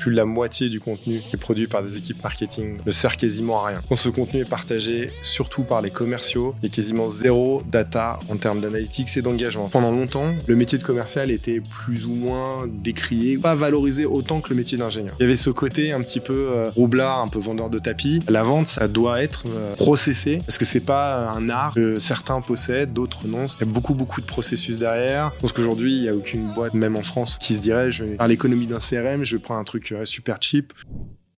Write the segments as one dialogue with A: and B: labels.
A: plus de la moitié du contenu est produit par des équipes marketing ne sert quasiment à rien. Quand ce contenu est partagé surtout par les commerciaux, il y a quasiment zéro data en termes d'analytics et d'engagement. Pendant longtemps, le métier de commercial était plus ou moins décrié, pas valorisé autant que le métier d'ingénieur. Il y avait ce côté un petit peu euh, roublard, un peu vendeur de tapis. La vente, ça doit être euh, processé parce que c'est pas un art que certains possèdent, d'autres non. Il y a beaucoup beaucoup de processus derrière. Je pense qu'aujourd'hui, il y a aucune boîte, même en France, qui se dirait je vais faire l'économie d'un CRM, je vais prendre un truc super cheap.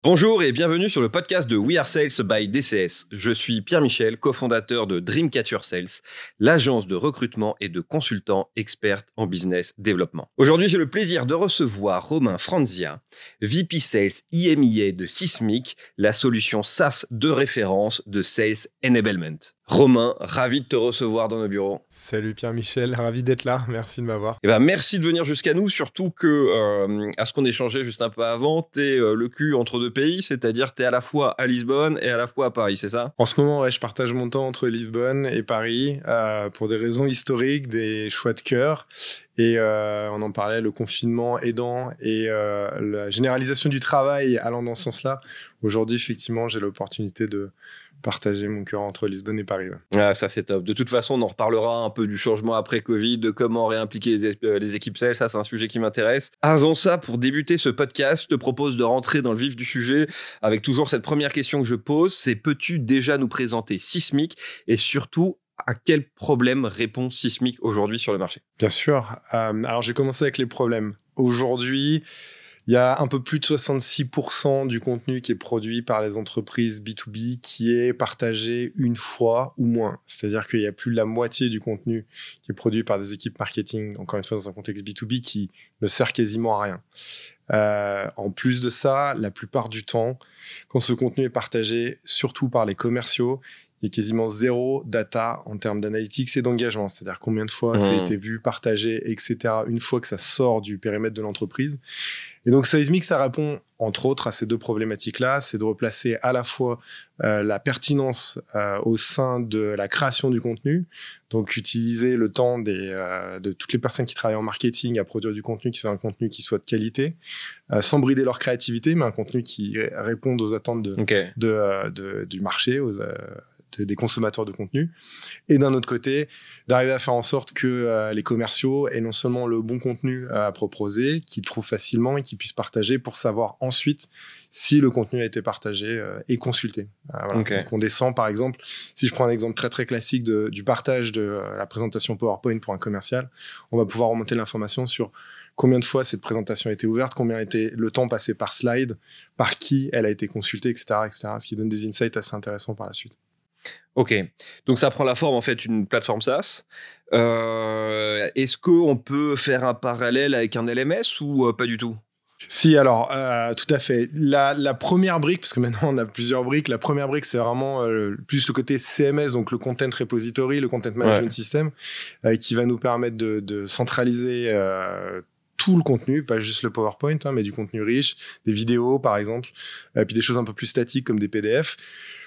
B: Bonjour et bienvenue sur le podcast de We Are Sales by DCS. Je suis Pierre Michel, cofondateur de Dreamcatcher Sales, l'agence de recrutement et de consultants experts en business développement. Aujourd'hui, j'ai le plaisir de recevoir Romain Franzia, VP Sales IMIA de Sismic, la solution SaaS de référence de Sales Enablement. Romain, ravi de te recevoir dans nos bureaux.
A: Salut Pierre-Michel, ravi d'être là, merci de m'avoir.
B: Eh ben, merci de venir jusqu'à nous, surtout que, euh, à ce qu'on échangeait juste un peu avant, t'es euh, le cul entre deux pays, c'est-à-dire t'es à la fois à Lisbonne et à la fois à Paris, c'est ça?
A: En ce moment, ouais, je partage mon temps entre Lisbonne et Paris euh, pour des raisons historiques, des choix de cœur. Et on en parlait, le confinement aidant et la généralisation du travail allant dans ce sens-là. Aujourd'hui, effectivement, j'ai l'opportunité de partager mon cœur entre Lisbonne et Paris.
B: Ah, ça c'est top. De toute façon, on en reparlera un peu du changement après Covid, de comment réimpliquer les, euh, les équipes sales. Ça, c'est un sujet qui m'intéresse. Avant ça, pour débuter ce podcast, je te propose de rentrer dans le vif du sujet avec toujours cette première question que je pose. C'est peux-tu déjà nous présenter Sismic et surtout à quel problème répond Sismic aujourd'hui sur le marché?
A: Bien sûr. Euh, alors, j'ai commencé avec les problèmes. Aujourd'hui, il y a un peu plus de 66% du contenu qui est produit par les entreprises B2B qui est partagé une fois ou moins. C'est-à-dire qu'il y a plus de la moitié du contenu qui est produit par des équipes marketing, encore une fois dans un contexte B2B, qui ne sert quasiment à rien. Euh, en plus de ça, la plupart du temps, quand ce contenu est partagé, surtout par les commerciaux, il y a quasiment zéro data en termes d'analytics et d'engagement. C'est-à-dire combien de fois ça a mmh. été vu, partagé, etc. une fois que ça sort du périmètre de l'entreprise. Et donc Seismic, ça répond entre autres à ces deux problématiques-là, c'est de replacer à la fois euh, la pertinence euh, au sein de la création du contenu, donc utiliser le temps des, euh, de toutes les personnes qui travaillent en marketing à produire du contenu qui soit un contenu qui soit de qualité, sans brider leur créativité, mais un contenu qui réponde aux attentes de, de, de, du marché, aux, des consommateurs de contenu. Et d'un autre côté, d'arriver à faire en sorte que euh, les commerciaux aient non seulement le bon contenu à proposer, qu'ils trouvent facilement et qu'ils puissent partager pour savoir ensuite si le contenu a été partagé euh, et consulté. Euh, Donc on descend par exemple, si je prends un exemple très très classique de, du partage de la présentation PowerPoint pour un commercial, on va pouvoir remonter l'information sur combien de fois cette présentation a été ouverte, combien a été le temps passé par slide, par qui elle a été consultée, etc., etc. Ce qui donne des insights assez intéressants par la suite.
B: Ok, donc ça prend la forme en fait d'une plateforme SaaS. Euh, est-ce qu'on peut faire un parallèle avec un LMS ou euh, pas du tout?
A: Si, alors, euh, tout à fait. La, première brique, parce que maintenant on a plusieurs briques, la première brique, c'est vraiment plus le côté CMS, donc le Content Repository, le Content Management System, qui va nous permettre de, centraliser tout le contenu, pas juste le PowerPoint, hein, mais du contenu riche, des vidéos par exemple, et puis des choses un peu plus statiques comme des PDF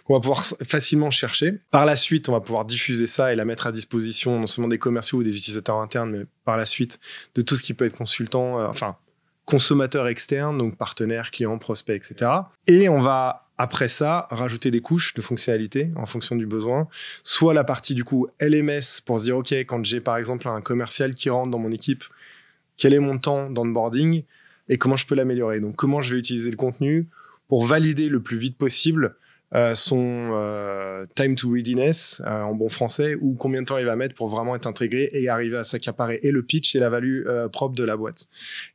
A: qu'on va pouvoir facilement chercher. Par la suite, on va pouvoir diffuser ça et la mettre à disposition non seulement des commerciaux ou des utilisateurs internes, mais par la suite de tout ce qui peut être consultant, euh, enfin consommateur externe, donc partenaire, client, prospect, etc. Et on va après ça rajouter des couches de fonctionnalités en fonction du besoin, soit la partie du coup LMS pour se dire ok quand j'ai par exemple un commercial qui rentre dans mon équipe, quel est mon temps d'onboarding et comment je peux l'améliorer? Donc comment je vais utiliser le contenu pour valider le plus vite possible euh, son euh, time to readiness euh, en bon français ou combien de temps il va mettre pour vraiment être intégré et arriver à s'accaparer et le pitch et la value propre de la boîte.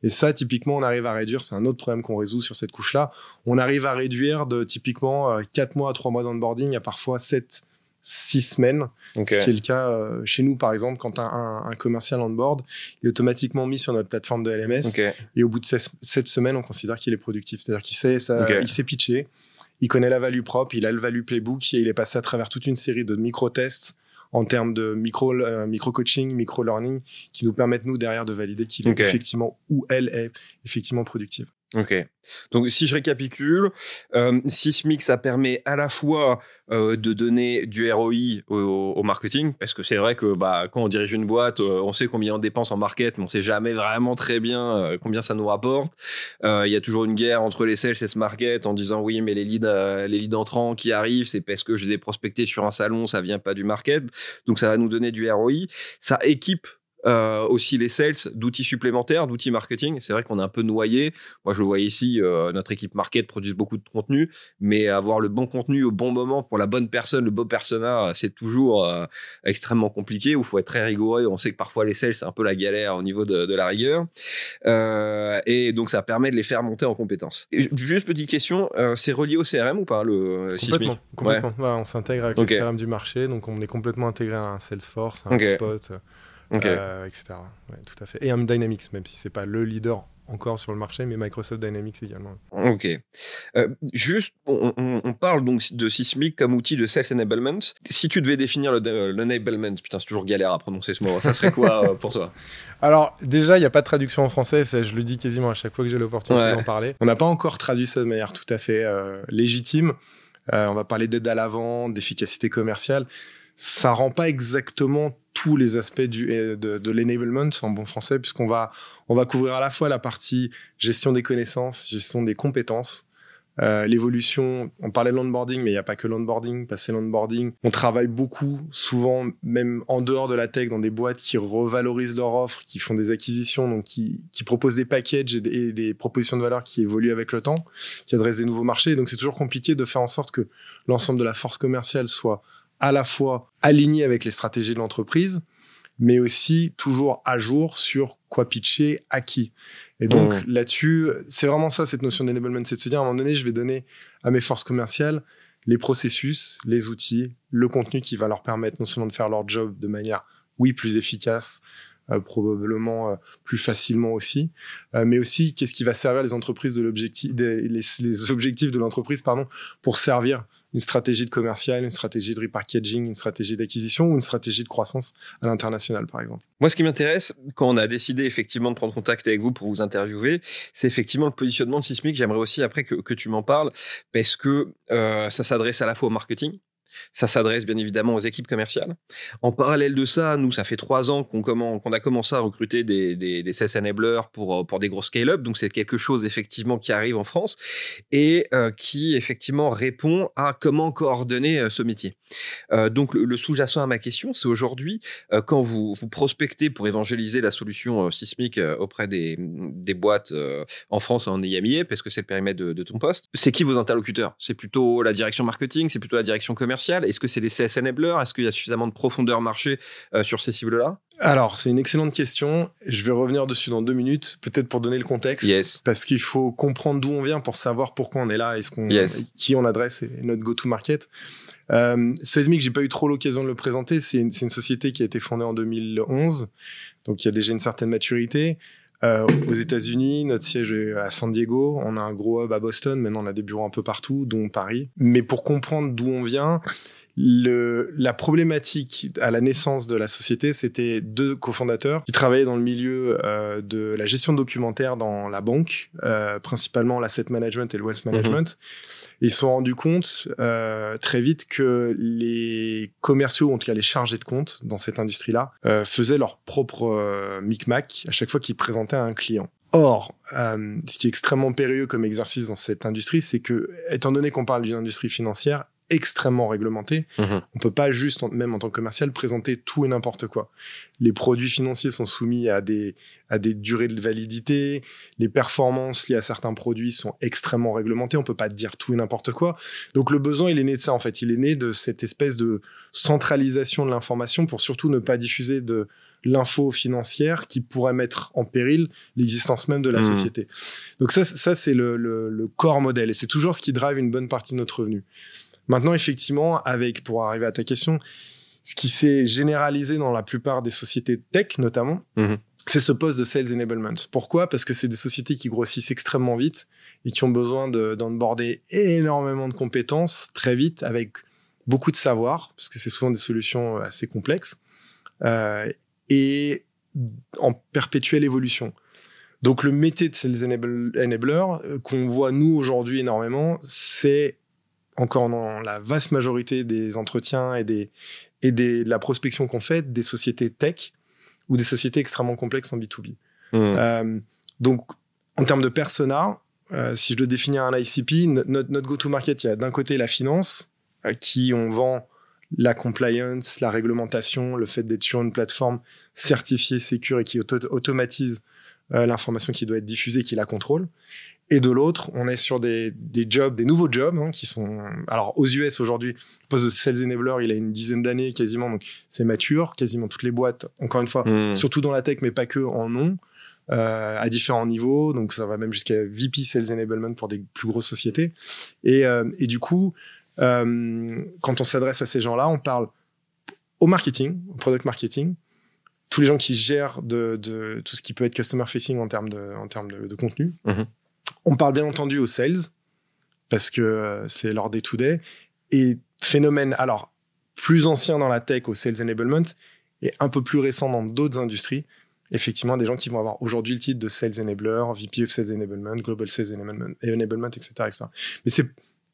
A: Et ça, typiquement, on arrive à réduire. C'est un autre problème qu'on résout sur cette couche-là. On arrive à réduire de typiquement 4 mois à 3 mois d'onboarding à parfois 7 six semaines, ce qui est le cas chez nous par exemple quand un, un, commercial on board, il est automatiquement mis sur notre plateforme de LMS et au bout de 7 semaines on considère qu'il est productif, c'est-à-dire qu'il sait ça, il sait pitcher, il connaît la value propre, il a le value playbook et il est passé à travers toute une série de micro-tests en termes de micro, euh, micro coaching, micro learning qui nous permettent nous derrière de valider qu'il est effectivement ou elle est effectivement productive.
B: Ok. Donc, si je récapitule, euh, Sismic, ça permet à la fois de donner du ROI au, marketing, parce que c'est vrai que bah, quand on dirige une boîte, on sait combien on dépense en market, mais on sait jamais vraiment très bien combien ça nous rapporte. Il y a toujours une guerre entre les sales et ce market en disant oui, mais les leads, les leads entrants qui arrivent, c'est parce que je les ai prospectés sur un salon, ça vient pas du market. Donc, ça va nous donner du ROI. Ça équipe euh, aussi les sales d'outils supplémentaires, d'outils marketing. C'est vrai qu'on est un peu noyé. Moi, je le vois ici, euh, notre équipe market produit beaucoup de contenu, mais avoir le bon contenu au bon moment pour la bonne personne, le bon persona, c'est toujours euh, extrêmement compliqué. Il faut être très rigoureux. On sait que parfois les sales, c'est un peu la galère au niveau de, de la rigueur. et donc, ça permet de les faire monter en compétences. juste petite question, c'est relié au CRM ou pas le
A: Complètement. complètement. on s'intègre avec le CRM du marché, donc on est complètement intégré à un Salesforce, un Euh, etc. tout à fait. Et Dynamics, même si c'est pas le leader encore sur le marché, mais Microsoft Dynamics également.
B: Ok. Euh, juste, on, parle donc de Sysmic comme outil de Sales Enablement. Si tu devais définir l'enablement, putain, c'est toujours galère à prononcer ce mot, ça serait quoi euh, pour toi?
A: Alors, déjà, il n'y a pas de traduction en français, je le dis quasiment à chaque fois que j'ai l'opportunité d'en parler. On n'a pas encore traduit ça de manière tout à fait légitime. on va parler d'aide à la vente, d'efficacité commerciale. Ça rend pas exactement tous les aspects du, de, de l'enablement en bon français, puisqu'on va, on va couvrir à la fois la partie gestion des connaissances, gestion des compétences, euh, l'évolution, on parlait de l'onboarding, mais il n'y a pas que l'onboarding, passer l'onboarding. On travaille beaucoup, souvent même en dehors de la tech, dans des boîtes qui revalorisent leur offre, qui font des acquisitions, donc qui, qui proposent des packages et des, et des, propositions de valeur qui évoluent avec le temps, qui adressent des nouveaux marchés. Donc c'est toujours compliqué de faire en sorte que l'ensemble de la force commerciale soit à la fois aligné avec les stratégies de l'entreprise, mais aussi toujours à jour sur quoi pitcher à qui. Et donc mmh. là-dessus, c'est vraiment ça cette notion d'enablement, c'est de se dire à un moment donné, je vais donner à mes forces commerciales les processus, les outils, le contenu qui va leur permettre non seulement de faire leur job de manière, oui, plus efficace, euh, probablement euh, plus facilement aussi, euh, mais aussi qu'est-ce qui va servir les entreprises de l'objectif, les, les, objectifs de l'entreprise, pardon, pour servir une stratégie de commercial, une stratégie de repackaging, une stratégie d'acquisition ou une stratégie de croissance à l'international, par exemple?
B: Moi, ce qui m'intéresse, quand on a décidé effectivement de prendre contact avec vous pour vous interviewer, c'est effectivement le positionnement de Sismic. J'aimerais aussi après que, tu m'en parles, parce que euh, ça s'adresse à la fois au marketing, ça s'adresse bien évidemment aux équipes commerciales. En parallèle de ça, nous, ça fait trois ans qu'on a commencé à recruter des, des, sales enablers pour, pour des gros scale-up. Donc, c'est quelque chose effectivement qui arrive en France et euh, qui effectivement répond à comment coordonner euh, ce métier. Euh, donc, le, sous-jacent à ma question, c'est aujourd'hui, quand vous, vous prospectez pour évangéliser la solution sismique auprès des, des boîtes en France en IMIA, parce que c'est le périmètre de, de ton poste, c'est qui vos interlocuteurs? C'est plutôt la direction marketing, c'est plutôt la direction commerciale? Est-ce que c'est des CS enablers Est-ce qu'il y a suffisamment de profondeur marché euh, sur ces cibles-là?
A: Alors, c'est une excellente question. Je vais revenir dessus dans deux minutes, peut-être pour donner le contexte. Parce qu'il faut comprendre d'où on vient pour savoir pourquoi on est là et ce qu'on, qui on adresse et notre go-to-market. Euh, Seismic, j'ai pas eu trop l'occasion de le présenter. C'est une, une, société qui a été fondée en 2011. Donc, il y a déjà une certaine maturité. Euh, aux États-Unis, notre siège est à San Diego. On a un gros hub à Boston. Maintenant, on a des bureaux un peu partout, dont Paris. Mais pour comprendre d'où on vient, le, la problématique à la naissance de la société, c'était deux cofondateurs qui travaillaient dans le milieu euh, de la gestion documentaire dans la banque, euh, principalement l'asset management et le wealth management. Et ils se sont rendus compte euh, très vite que les commerciaux, en tout cas les chargés de compte dans cette industrie-là, euh, faisaient leur propre euh, micmac à chaque fois qu'ils présentaient à un client. Or, euh, ce qui est extrêmement périlleux comme exercice dans cette industrie, c'est que, étant donné qu'on parle d'une industrie financière, extrêmement réglementé. Mhm. On peut pas juste, même en tant que commercial, présenter tout et n'importe quoi. Les produits financiers sont soumis à des, à des durées de validité. Les performances liées à certains produits sont extrêmement réglementées. On peut pas dire tout et n'importe quoi. Donc le besoin, il est né de ça, en fait. Il est né de cette espèce de centralisation de l'information pour surtout ne pas diffuser de l'info financière qui pourrait mettre en péril l'existence même de la mhm. société. Donc ça, ça c'est le, le, le corps modèle et c'est toujours ce qui drive une bonne partie de notre revenu. Maintenant, effectivement, avec, pour arriver à ta question, ce qui s'est généralisé dans la plupart des sociétés tech, notamment, mhm. c'est ce poste de sales enablement. Pourquoi? Parce que c'est des sociétés qui grossissent extrêmement vite et qui ont besoin d'onboarder énormément de compétences très vite avec beaucoup de savoir, parce que c'est souvent des solutions euh, assez complexes, euh, et en perpétuelle évolution. Donc le métier de sales enabler qu'on voit nous aujourd'hui énormément, c'est encore dans la vaste majorité des entretiens et des et des, de la prospection qu'on fait des sociétés tech ou des sociétés extrêmement complexes en B2B. Mmh. Euh, donc, en termes de persona, euh, si je le définis à un ICP, notre, notre go-to-market, il y a d'un côté la finance, à qui on vend la compliance, la réglementation, le fait d'être sur une plateforme certifiée, sécure et qui automatise euh, l'information qui doit être diffusée, qui la contrôle. Et de l'autre, on est sur des, des jobs, des nouveaux jobs hein, qui sont. Alors, aux US aujourd'hui, le poste de sales enabler, il a une dizaine d'années quasiment, donc c'est mature. Quasiment toutes les boîtes, encore une fois, hmm. surtout dans la tech, mais pas que, en ont, euh, à différents niveaux. Donc, ça va même jusqu'à VP Sales Enablement pour des plus grosses sociétés. Et, euh, et du coup, euh, quand on s'adresse à ces gens-là, on parle au marketing, au product marketing, tous les gens qui gèrent de, de, tout ce qui peut être customer facing en termes de, en termes de, de contenu. Mhm. On parle bien entendu aux sales, parce que euh, c'est leur day-to-day. Et phénomène, alors, plus ancien dans la tech, au sales enablement, et un peu plus récent dans d'autres industries, effectivement, des gens qui vont avoir aujourd'hui le titre de sales enabler, VP of sales enablement, global sales enablement, enablement etc., etc. Mais c'est,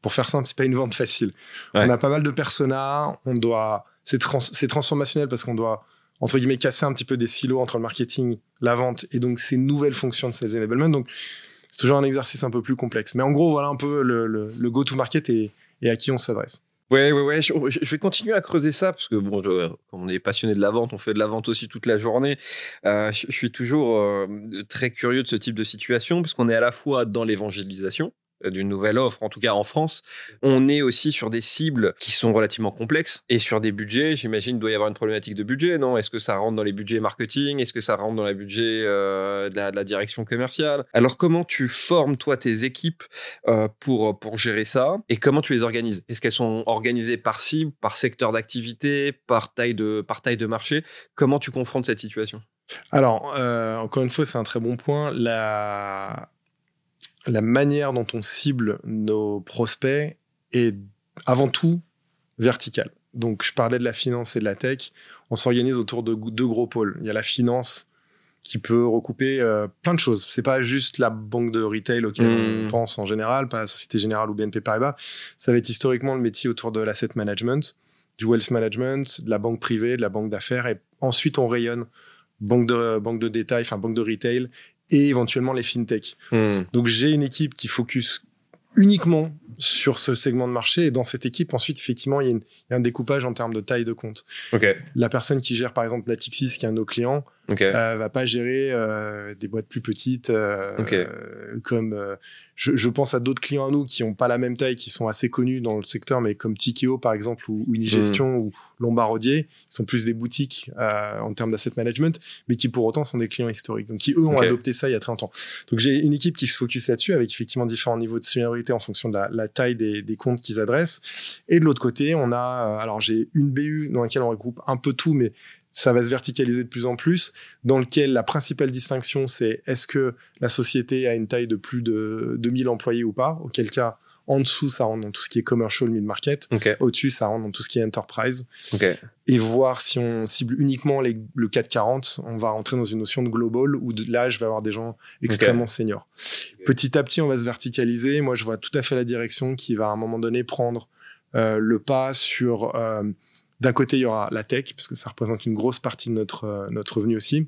A: pour faire simple, c'est pas une vente facile. On a pas mal de personas, on doit, c'est, c'est transformationnel parce qu'on doit, entre guillemets, casser un petit peu des silos entre le marketing, la vente et donc ces nouvelles fonctions de sales enablement. Donc, c'est toujours un exercice un peu plus complexe. Mais en gros, voilà un peu le, go-to-market et, à qui on s'adresse.
B: Ouais, ouais, ouais. Je, vais continuer à creuser ça parce que bon, comme on est passionné de la vente, on fait de la vente aussi toute la journée. Euh, je, suis toujours euh, très curieux de ce type de situation parce qu'on est à la fois dans l'évangélisation, d'une nouvelle offre, en tout cas en France. On est aussi sur des cibles qui sont relativement complexes et sur des budgets. J'imagine doit y avoir une problématique de budget, non? Est-ce que ça rentre dans les budgets marketing? Est-ce que ça rentre dans les budgets euh, de, la, direction commerciale? Alors comment tu formes toi tes équipes euh, pour pour gérer ça? Et comment tu les organises? Est-ce qu'elles sont organisées par cible, par secteur d'activité, par taille de par taille de marché? Comment tu confrontes cette situation?
A: Alors, encore une fois, c'est un très bon point. La, la manière dont on cible nos prospects est avant tout verticale. Donc, je parlais de la finance et de la tech. On s'organise autour de deux gros pôles. Il y a la finance qui peut recouper euh, plein de choses. C'est pas juste la banque de retail auquel on hmm. pense en général, pas la Société Générale ou BNP Paribas. Ça va être historiquement le métier autour de l'asset management, du wealth management, de la banque privée, de la banque d'affaires. Et ensuite, on rayonne banque de, banque de détail, enfin banque de retail et éventuellement les fintech. Hmm. Donc j'ai une équipe qui focus uniquement sur ce segment de marché. Et dans cette équipe, ensuite, effectivement, il y, a un découpage en termes de taille de compte. La personne qui gère, par exemple, Natixis, qui est un de nos clients, Okay. Euh, va pas gérer euh, des boîtes plus petites euh, comme euh, je, je, pense à d'autres clients à nous qui ont pas la même taille qui sont assez connus dans le secteur mais comme Tikeo par exemple ou, ou Unigestion hmm. ou Lombardier qui sont plus des boutiques euh, en termes d'asset management mais qui pour autant sont des clients historiques. Donc qui eux ont adopté ça il y a très longtemps. Donc j'ai une équipe qui se focus là-dessus avec effectivement différents niveaux de seniorité en fonction de la, la taille des, des, comptes qu'ils adressent. Et de l'autre côté on a alors j'ai une BU dans laquelle on regroupe un peu tout mais ça va se verticaliser de plus en plus, dans lequel la principale distinction, c'est est-ce que la société a une taille de plus de 2000 employés ou pas, auquel cas, en dessous, ça rentre dans tout ce qui est commercial mid-market. Au-dessus, ça rentre dans tout ce qui est enterprise. Et voir si on cible uniquement les, le 440, on va rentrer dans une notion de global où de là, je vais avoir des gens extrêmement seniors. Petit à petit, on va se verticaliser. Moi, je vois tout à fait la direction qui va à un moment donné prendre euh, le pas sur euh, d'un côté, il y aura la tech, parce que ça représente une grosse partie de notre, euh, notre revenu aussi.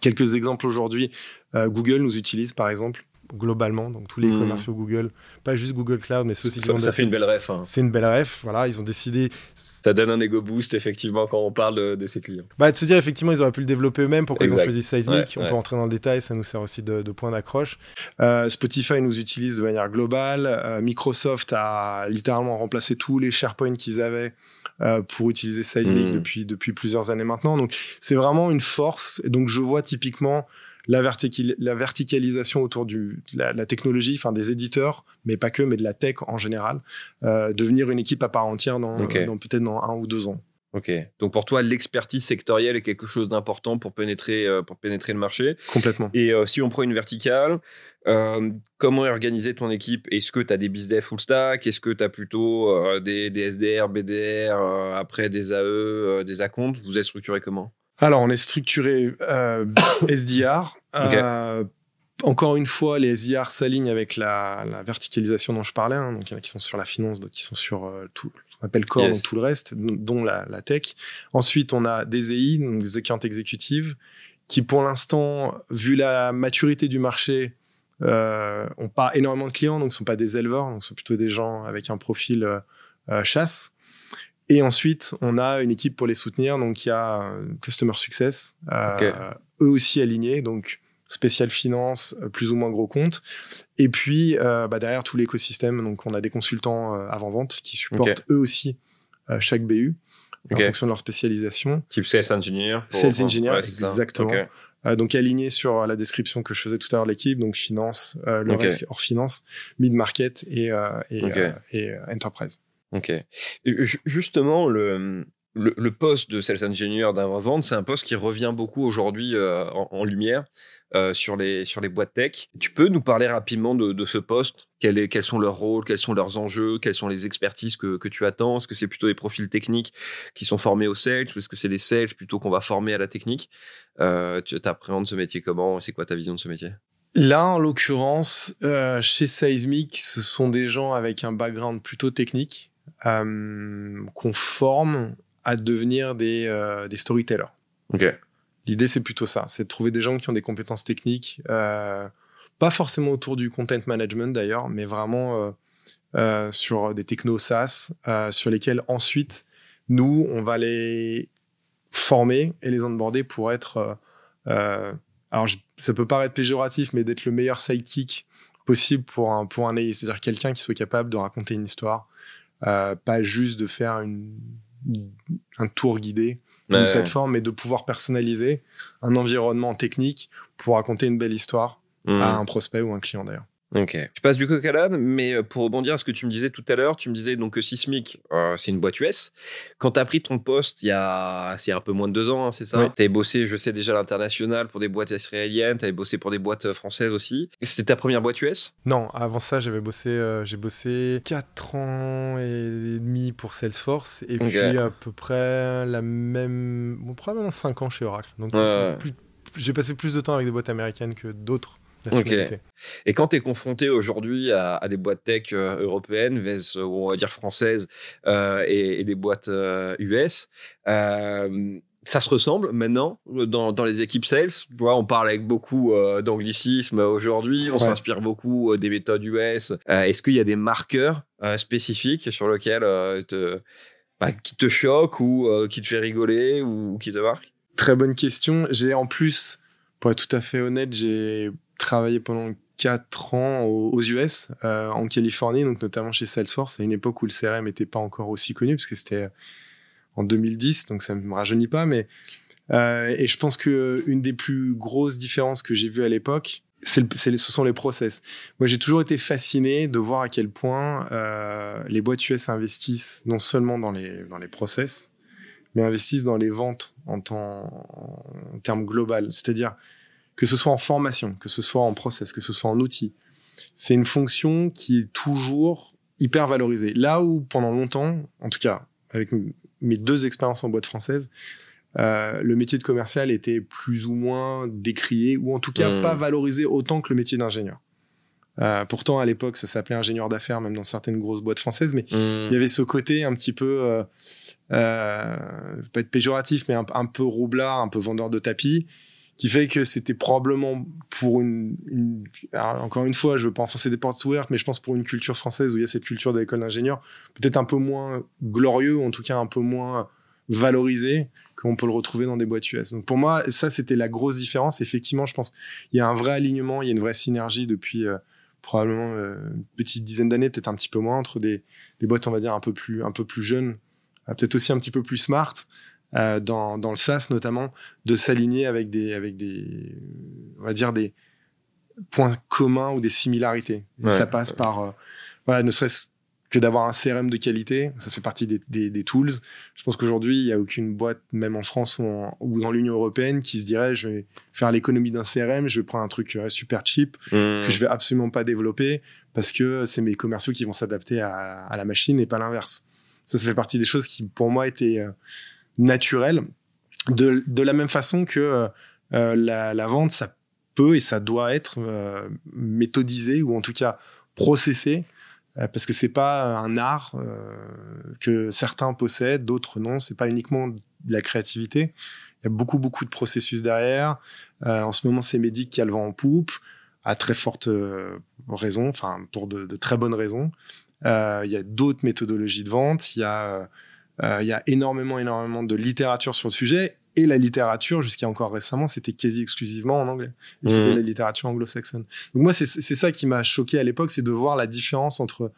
A: Quelques exemples aujourd'hui, euh, Google nous utilise par exemple globalement, donc tous les hmm. commerciaux Google, pas juste Google Cloud, mais ceux
B: aussi ça, ça fait une belle ref. Hein.
A: C'est une belle ref, voilà, ils ont décidé.
B: Ça donne un ego boost effectivement quand on parle de, de ces clients.
A: Bah, de se dire effectivement ils auraient pu le développer eux-mêmes, pourquoi ils ont choisi Seismic, on peut entrer dans le détail, ça nous sert aussi de, de point d'accroche. Euh, Spotify nous utilise de manière globale, euh, Microsoft a littéralement remplacé tous les SharePoint qu'ils avaient euh, pour utiliser Seismic hmm. depuis, depuis plusieurs années maintenant, donc c'est vraiment une force, et donc je vois typiquement la, la verticalisation autour du, de la, technologie, enfin des éditeurs, mais pas que, mais de la tech en général, euh, devenir une équipe à part entière dans, dans peut-être dans un ou deux ans.
B: Ok. Donc pour toi, l'expertise sectorielle est quelque chose d'important pour pénétrer, euh, pour pénétrer le marché.
A: Complètement.
B: Et euh, si on prend une verticale, euh, comment est organisée ton équipe? Est-ce que tu as des bizdev full stack? Est-ce que tu as plutôt des, des, SDR, BDR, après des AE, des acomptes Vous êtes structuré comment?
A: Alors, on est structuré SDR. Encore une fois, les SIR s'alignent avec la, verticalisation dont je parlais. Hein. donc, il y en a qui sont sur la finance, d'autres qui sont sur euh, tout qu'on appelle core, donc tout le reste, dont la, tech. Ensuite, on a des EI, donc des accounts exécutives, qui pour l'instant, vu la maturité du marché, euh, ont pas énormément de clients, donc ne sont pas des éleveurs, donc sont plutôt des gens avec un profil euh, euh, chasse. Et ensuite, on a une équipe pour les soutenir, donc il y a Customer Success, eux aussi alignés, donc spécial finance, plus ou moins gros compte. Et puis bah, derrière tout l'écosystème, donc on a des consultants avant vente qui supportent eux aussi chaque BU en fonction de leur spécialisation.
B: Type sales engineer.
A: Sales engineer, exactement. Euh, donc aligné sur la description que je faisais tout à l'heure l'équipe, donc finance, euh, le reste hors finance, mid market et, euh, et, et enterprise.
B: Ok. Justement, le, le, poste de sales engineer d'avant-vente, c'est un poste qui revient beaucoup aujourd'hui euh, en, lumière euh, sur, les, sur les boîtes tech. Tu peux nous parler rapidement de, ce poste? Quels, est, quels sont leurs rôles, quels sont leurs enjeux, quelles sont les expertises que, que tu attends? Est-ce que c'est plutôt des profils techniques qui sont formés au sales est-ce que c'est des sales plutôt qu'on va former à la technique? Euh, Tu appréhendes ce métier comment? C'est quoi ta vision de ce métier?
A: Là, en l'occurrence, euh, chez Seismic, ce sont des gens avec un background plutôt technique qu'on forme à devenir des, euh, des storytellers. L'idée, c'est plutôt ça, c'est de trouver des gens qui ont des compétences techniques, euh, pas forcément autour du content management d'ailleurs, mais vraiment euh, sur des techno SaaS, sur lesquels ensuite, nous, on va les former et les onboarder pour être... alors, ça peut paraître péjoratif, mais d'être le meilleur sidekick possible pour un, pour un c'est-à-dire quelqu'un qui soit capable de raconter une histoire, pas juste de faire une un tour guidé, une plateforme, mais de pouvoir personnaliser un environnement technique pour raconter une belle histoire mmh. à un prospect ou un client d'ailleurs.
B: Ok. Je passe du coq à l'âne, mais euh, pour rebondir à ce que tu me disais tout à l'heure, tu me disais donc que Sismic, euh, c'est une boîte US. Quand tu as pris ton poste il y a, c'est un peu moins de deux ans, hein, c'est ça? Tu avais bossé, je sais déjà, à l'international pour des boîtes israéliennes, tu avais bossé pour des boîtes euh, françaises aussi. C'était ta première boîte US
A: Non, avant ça, j'avais bossé, j'ai bossé quatre ans et demi pour Salesforce et puis à peu près la même, bon, probablement cinq ans chez Oracle. Donc j'ai passé plus de temps avec des boîtes américaines que d'autres
B: Et quand tu es confronté aujourd'hui à, des boîtes tech euh, européennes, ou on va dire françaises, euh, et, des boîtes US, euh, ça se ressemble maintenant dans, dans, les équipes sales? Tu vois, on parle avec beaucoup d'anglicisme aujourd'hui, on s'inspire beaucoup des méthodes US. Est-ce qu'il y a des marqueurs spécifiques sur lesquels te, bah, qui te choquent ou qui te fait rigoler ou qui te marquent?
A: Très bonne question. J'ai en plus, pour être tout à fait honnête, j'ai travaillé pendant 4 ans aux, US, euh, en Californie, donc notamment chez Salesforce, à une époque où le CRM n'était pas encore aussi connu, parce que c'était euh, en 2010, donc ça ne me rajeunit pas, mais euh, et je pense que une des plus grosses différences que j'ai vues à l'époque, ce sont les process. Moi, j'ai toujours été fasciné de voir à quel point les boîtes US investissent non seulement dans les dans les process, mais investissent dans les ventes en, en termes global. C'est-à-dire, que ce soit en formation, que ce soit en process, que ce soit en outil. C'est une fonction qui est toujours hyper valorisée. Là où pendant longtemps, en tout cas avec mes deux expériences en boîte française, euh, le métier de commercial était plus ou moins décrié, ou en tout cas mmh. pas valorisé autant que le métier d'ingénieur. Euh, pourtant, à l'époque, ça s'appelait ingénieur d'affaires, même dans certaines grosses boîtes françaises, mais mmh. il y avait ce côté un petit peu, euh, euh, pas être péjoratif, mais un, un, peu roublard, un peu vendeur de tapis, qui fait que c'était probablement pour une, encore une fois, je veux pas enfoncer des portes ouvertes, mais je pense pour une culture française où il y a cette culture de l'école d'ingénieur, peut-être un peu moins glorieux, ou en tout cas un peu moins valorisé qu'on peut le retrouver dans des boîtes US. Donc pour moi, ça c'était la grosse différence. Effectivement, je pense il y a un vrai alignement, il y a une vraie synergie depuis euh, probablement euh, une petite dizaine d'années, peut-être un petit peu moins entre des, des boîtes on va dire un peu plus un peu plus jeunes, euh, peut-être aussi un petit peu plus smart, euh, dans, dans, le SaaS notamment, de s'aligner avec des, avec des, on va dire des points communs ou des similarités. ça passe par, euh, voilà, ne serait-ce que d'avoir un CRM de qualité, ça fait partie des, des, des tools. Je pense qu'aujourd'hui, il n'y a aucune boîte, même en France ou, ou dans l'Union européenne, qui se dirait, je vais faire l'économie d'un CRM, je vais prendre un truc euh, super cheap, mmh. que je vais absolument pas développer, parce que c'est mes commerciaux qui vont s'adapter à, à, la machine et pas l'inverse. Ça, ça fait partie des choses qui, pour moi, étaient naturel. De, de la même façon que euh, euh, la, la, vente, ça peut et ça doit être méthodisé ou en tout cas processé parce que c'est pas un art que certains possèdent, d'autres non. C'est pas uniquement de la créativité. Il y a beaucoup beaucoup de processus derrière. en ce moment, c'est Médic qui a le vent en poupe à très forte raison, enfin pour de, de, très bonnes raisons. il y a d'autres méthodologies de vente. Il y a euh, il y a énormément, énormément de littérature sur le sujet. Et la littérature, jusqu'à encore récemment, c'était quasi exclusivement en anglais. Et c'était mmh. la littérature anglo-saxonne. Donc moi, c'est ça qui m'a choqué à l'époque, c'est de voir la différence entre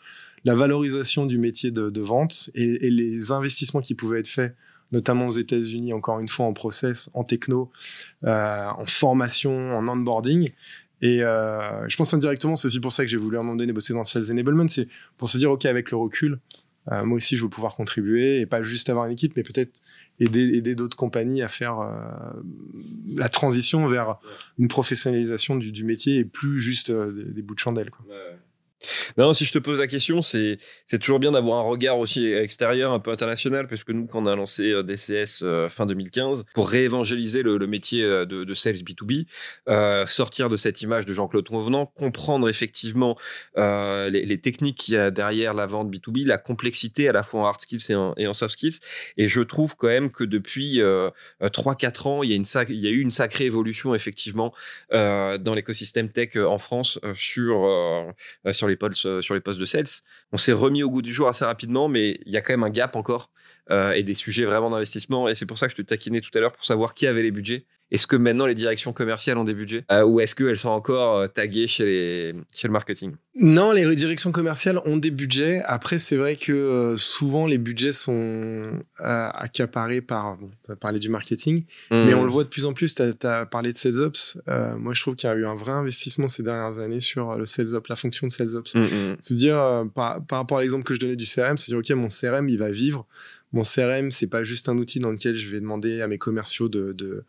A: la valorisation du métier de, vente et, les investissements qui pouvaient être faits, notamment aux États-Unis, encore une fois, en process, en techno, euh, en formation, en onboarding. Et euh, je pense indirectement, c'est aussi pour ça que j'ai voulu à un moment donné bosser dans Sales Enablement, c'est pour se dire, OK, avec le recul, euh, moi aussi, je veux pouvoir contribuer et pas juste avoir une équipe, mais peut-être aider, aider d'autres compagnies à faire euh, la transition vers une professionnalisation du, du métier et plus juste euh, des, bouts de chandelle. Quoi.
B: Non, si je te pose la question, c'est toujours bien d'avoir un regard aussi extérieur, un peu international, parce que nous, quand on a lancé euh, DCS euh, fin 2015 pour réévangéliser le, métier euh, de, sales B2B, euh, sortir de cette image de Jean-Claude Convenant, comprendre effectivement les, techniques qu'il y a derrière la vente B2B, la complexité à la fois en hard skills et en, soft skills. Et je trouve quand même que depuis euh, 3-4 ans, il y, a il y a eu une sacrée évolution effectivement dans l'écosystème tech en France sur sur les euh, sur les postes de sales. On s'est remis au goût du jour assez rapidement, mais il y a quand même un gap encore euh, et des sujets vraiment d'investissement. Et c'est pour ça que je te taquinais tout à l'heure pour savoir qui avait les budgets est-ce que maintenant les directions commerciales ont des budgets? Euh, ou est-ce qu'elles sont encore euh, taguées chez, les, chez le marketing?
A: Non, les directions commerciales ont des budgets. Après, c'est vrai que euh, souvent les budgets sont accaparés par. Bon, tu as parlé du marketing, mais on le voit de plus en plus. Tu as, parlé de Sales Ops. moi, je trouve qu'il y a eu un vrai investissement ces dernières années sur le Sales Ops, la fonction de Sales Ops. Se dire, par, par rapport à l'exemple que je donnais du CRM, se dire, OK, mon CRM, il va vivre. Mon CRM, c'est pas juste un outil dans lequel je vais demander à mes commerciaux de, de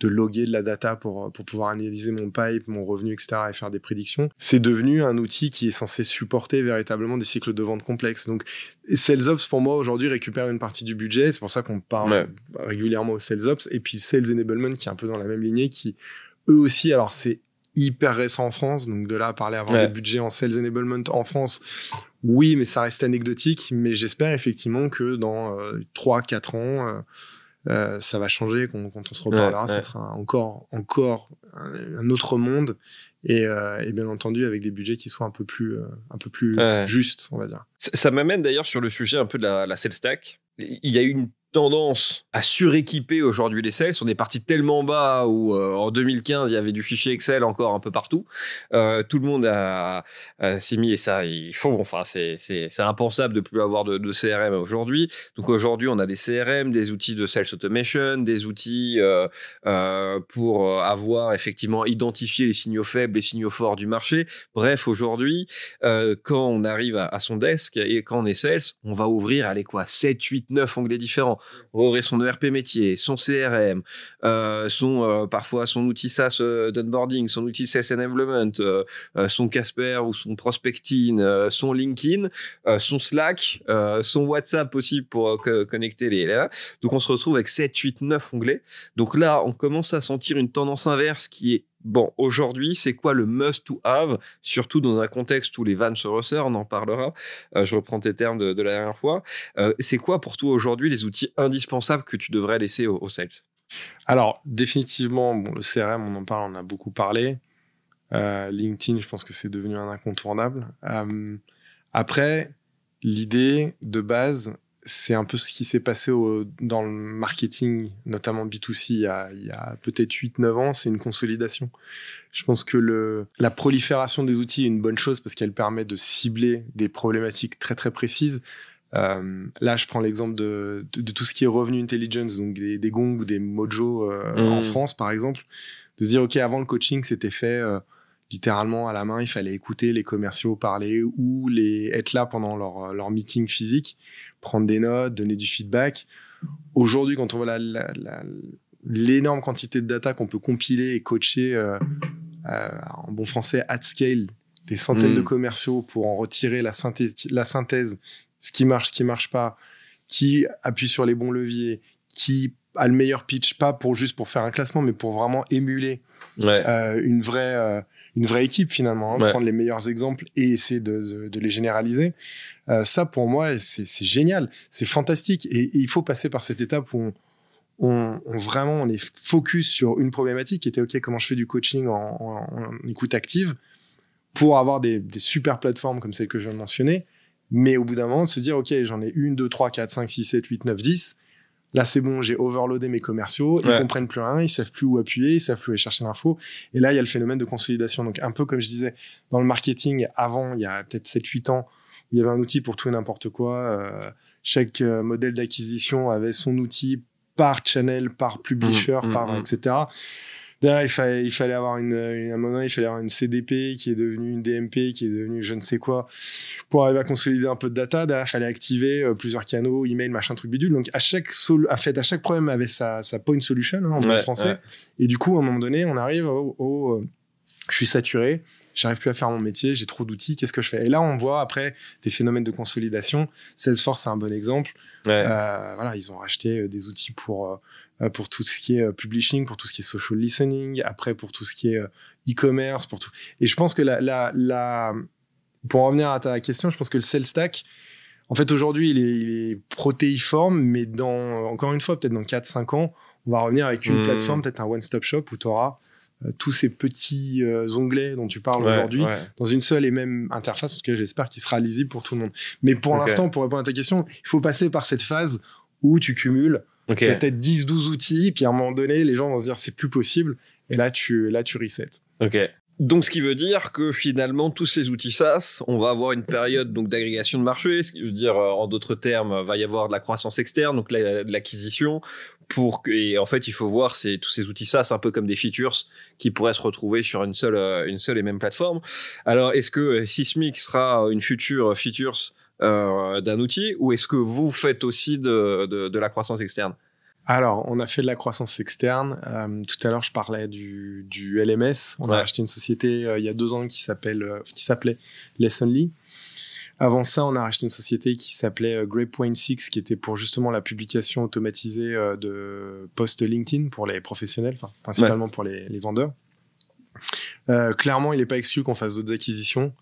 A: de loguer de la data pour, pour pouvoir analyser mon pipe, mon revenu, etc. et faire des prédictions. C'est devenu un outil qui est censé supporter véritablement des cycles de vente complexes. Donc, SalesOps, pour moi, aujourd'hui, récupère une partie du budget. C'est pour ça qu'on parle régulièrement au SalesOps. Et puis, Sales Enablement, qui est un peu dans la même lignée, qui, eux aussi, alors c'est hyper récent en France. Donc, de là à parler avoir des budgets en Sales Enablement en France, oui, mais ça reste anecdotique. Mais j'espère effectivement que dans euh, 3-4 ans, euh, euh, ça va changer quand, quand on se reparlera. Ça sera encore, encore un, autre monde et, euh, et, bien entendu avec des budgets qui soient un peu plus, euh, un peu plus justes, on va dire.
B: Ça, ça m'amène d'ailleurs sur le sujet un peu de la, la sales stack. Il y a eu une tendance à suréquiper aujourd'hui les sales. On est parti tellement bas où euh, en 2015 il y avait du fichier Excel encore un peu partout. Euh, tout le monde s'est mis et ça il faut. Enfin c'est c'est impensable de plus avoir de, CRM aujourd'hui. Donc aujourd'hui on a des CRM, des outils de sales automation, des outils euh, pour avoir effectivement identifié les signaux faibles, les signaux forts du marché. Bref aujourd'hui quand on arrive à, à, son desk et quand on est sales, on va ouvrir allez quoi 7, 8, 9 onglets différents ouvrir son ERP métier, son CRM, euh, son euh, parfois son outil SaaS euh, d'onboarding, son outil Sales Enablement, son Casper ou son Prospecting, son LinkedIn, son Slack, son WhatsApp aussi pour connecter les là. Donc on se retrouve avec 7, 8, 9 onglets. Donc là, on commence à sentir une tendance inverse qui est Bon, aujourd'hui, c'est quoi le must to have, surtout dans un contexte où les vannes se resserrent, on en parlera. Euh, je reprends tes termes de, la dernière fois. Euh, c'est quoi pour toi aujourd'hui les outils indispensables que tu devrais laisser aux, sales?
A: Alors, définitivement, le CRM, on en parle, on a beaucoup parlé. Euh, LinkedIn, je pense que c'est devenu un incontournable. après, l'idée de base, c'est un peu ce qui s'est passé au, dans le marketing, notamment B2C, il y a, a peut-être 8-9 ans, c'est une consolidation. Je pense que le, la prolifération des outils est une bonne chose parce qu'elle permet de cibler des problématiques très très précises. Euh, là, je prends l'exemple de, de, tout ce qui est revenu intelligence, donc des, des Gong ou des Mojo euh, en mmh. France, par exemple. De se dire, OK, avant le coaching, c'était fait euh, littéralement à la main, il fallait écouter les commerciaux parler ou les être là pendant leur, leur meeting physique prendre des notes, donner du feedback. Aujourd'hui, quand on voit l'énorme quantité de data qu'on peut compiler et coacher euh, euh, en bon français at scale des centaines de mm. commerciaux pour en retirer la synthèse, la synthèse, ce qui marche, ce qui marche pas, qui appuie sur les bons leviers, qui a le meilleur pitch, pas pour juste pour faire un classement, mais pour vraiment émuler euh, une vraie euh, une vraie équipe finalement, hein, prendre les meilleurs exemples et essayer de, de, les généraliser. Euh, ça pour moi c'est génial, c'est fantastique et, il faut passer par cette étape où on, on, vraiment on est focus sur une problématique qui était ok comment je fais du coaching en, en, écoute active pour avoir des, des, super plateformes comme celle que je viens de mentionner. Mais au bout d'un moment, de se dire, OK, j'en ai une, deux, trois, quatre, cinq, six, sept, huit, neuf, dix. Là, c'est bon, j'ai overloadé mes commerciaux, ils comprennent plus rien, ils savent plus où appuyer, ils savent plus où aller chercher l'info. Et là, il y a le phénomène de consolidation. Donc, un peu comme je disais, dans le marketing, avant, il y a peut-être 7-8 ans, il y avait un outil pour tout et n'importe quoi. Euh, chaque euh, modèle d'acquisition avait son outil par channel, par publisher, mmh, mmh, par, mmh. etc il fallait, il fallait avoir une, un moment, il fallait avoir une CDP qui est devenue une DMP, qui est devenue je ne sais quoi, pour arriver à consolider un peu de data. Derrière, il fallait activer euh, plusieurs canaux, email, machin, truc bidule. Donc, à chaque sol, à fait, à chaque problème avait sa, sa point solution, hein, en français. Et du coup, à un moment donné, on arrive au, euh, je suis saturé, j'arrive plus à faire mon métier, j'ai trop d'outils, qu'est-ce que je fais? Et là, on voit après des phénomènes de consolidation. Salesforce, c'est un bon exemple. Euh, voilà, ils ont racheté des outils pour pour tout ce qui est euh, publishing, pour tout ce qui est social listening, après pour tout ce qui est euh, e-commerce, pour tout. Et je pense que la, la, la, pour en revenir à ta question, je pense que le sales stack, en fait, aujourd'hui, il est, il est, protéiforme, mais dans, encore une fois, peut-être dans 4-5 ans, on va revenir avec une hmm. plateforme, peut-être un one-stop shop où tu auras tous ces petits onglets dont tu parles aujourd'hui dans une seule et même interface, en tout cas, j'espère qu'il sera lisible pour tout le monde. Mais pour l'instant, pour répondre à ta question, il faut passer par cette phase où tu cumules Okay. Peut-être 10, 12 outils, puis à un moment donné, les gens vont se dire c'est plus possible. Et là, tu, là, tu resets.
B: Ok. Donc, ce qui veut dire que finalement, tous ces outils SaaS, on va avoir une période donc d'agrégation de marché, ce qui veut dire, euh, en d'autres termes, va y avoir de la croissance externe, donc de l'acquisition, pour que, et en fait, il faut voir c'est tous ces outils SaaS un peu comme des features qui pourraient se retrouver sur une seule, euh, une seule et même plateforme. Alors, est-ce que euh, Sysmic sera une future features euh, d'un outil ou est-ce que vous faites aussi de, de, la croissance externe?
A: Alors, on a fait de la croissance externe. Euh, tout à l'heure, je parlais du, du LMS. On a acheté une société euh, il y a deux ans qui s'appelle qui s'appelait Lessonly. Avant ça, on a acheté une société qui s'appelait Grapepoint 6, qui était pour justement la publication automatisée de posts LinkedIn pour les professionnels, principalement pour les, les vendeurs. clairement, il n'est pas exclu qu'on fasse d'autres acquisitions.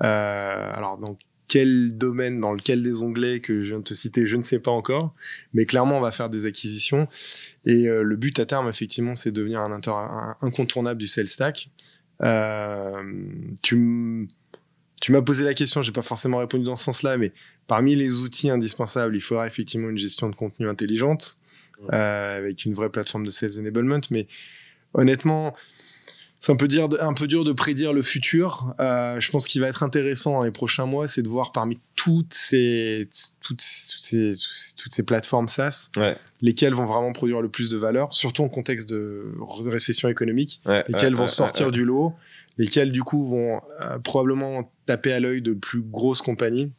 A: alors, donc, quel domaine dans lequel des onglets que je viens de te citer, je ne sais pas encore, mais clairement on va faire des acquisitions. Et euh, le but à terme effectivement c'est de devenir un, incontournable du sales stack. Euh, tu tu m'as posé la question, j'ai pas forcément répondu dans ce sens-là, mais parmi les outils indispensables, il faudra effectivement une gestion de contenu intelligente euh, avec une vraie plateforme de sales enablement, mais honnêtement c'est un peu, dire, un peu dur de prédire le futur. Euh, je pense qu'il va être intéressant dans les prochains mois, c'est de voir parmi toutes ces, toutes, ces, toutes ces plateformes SaaS, lesquelles vont vraiment produire le plus de valeur, surtout en contexte de récession économique, lesquelles vont sortir du lot, lesquelles du coup vont euh, probablement taper à l'œil de plus grosses compagnies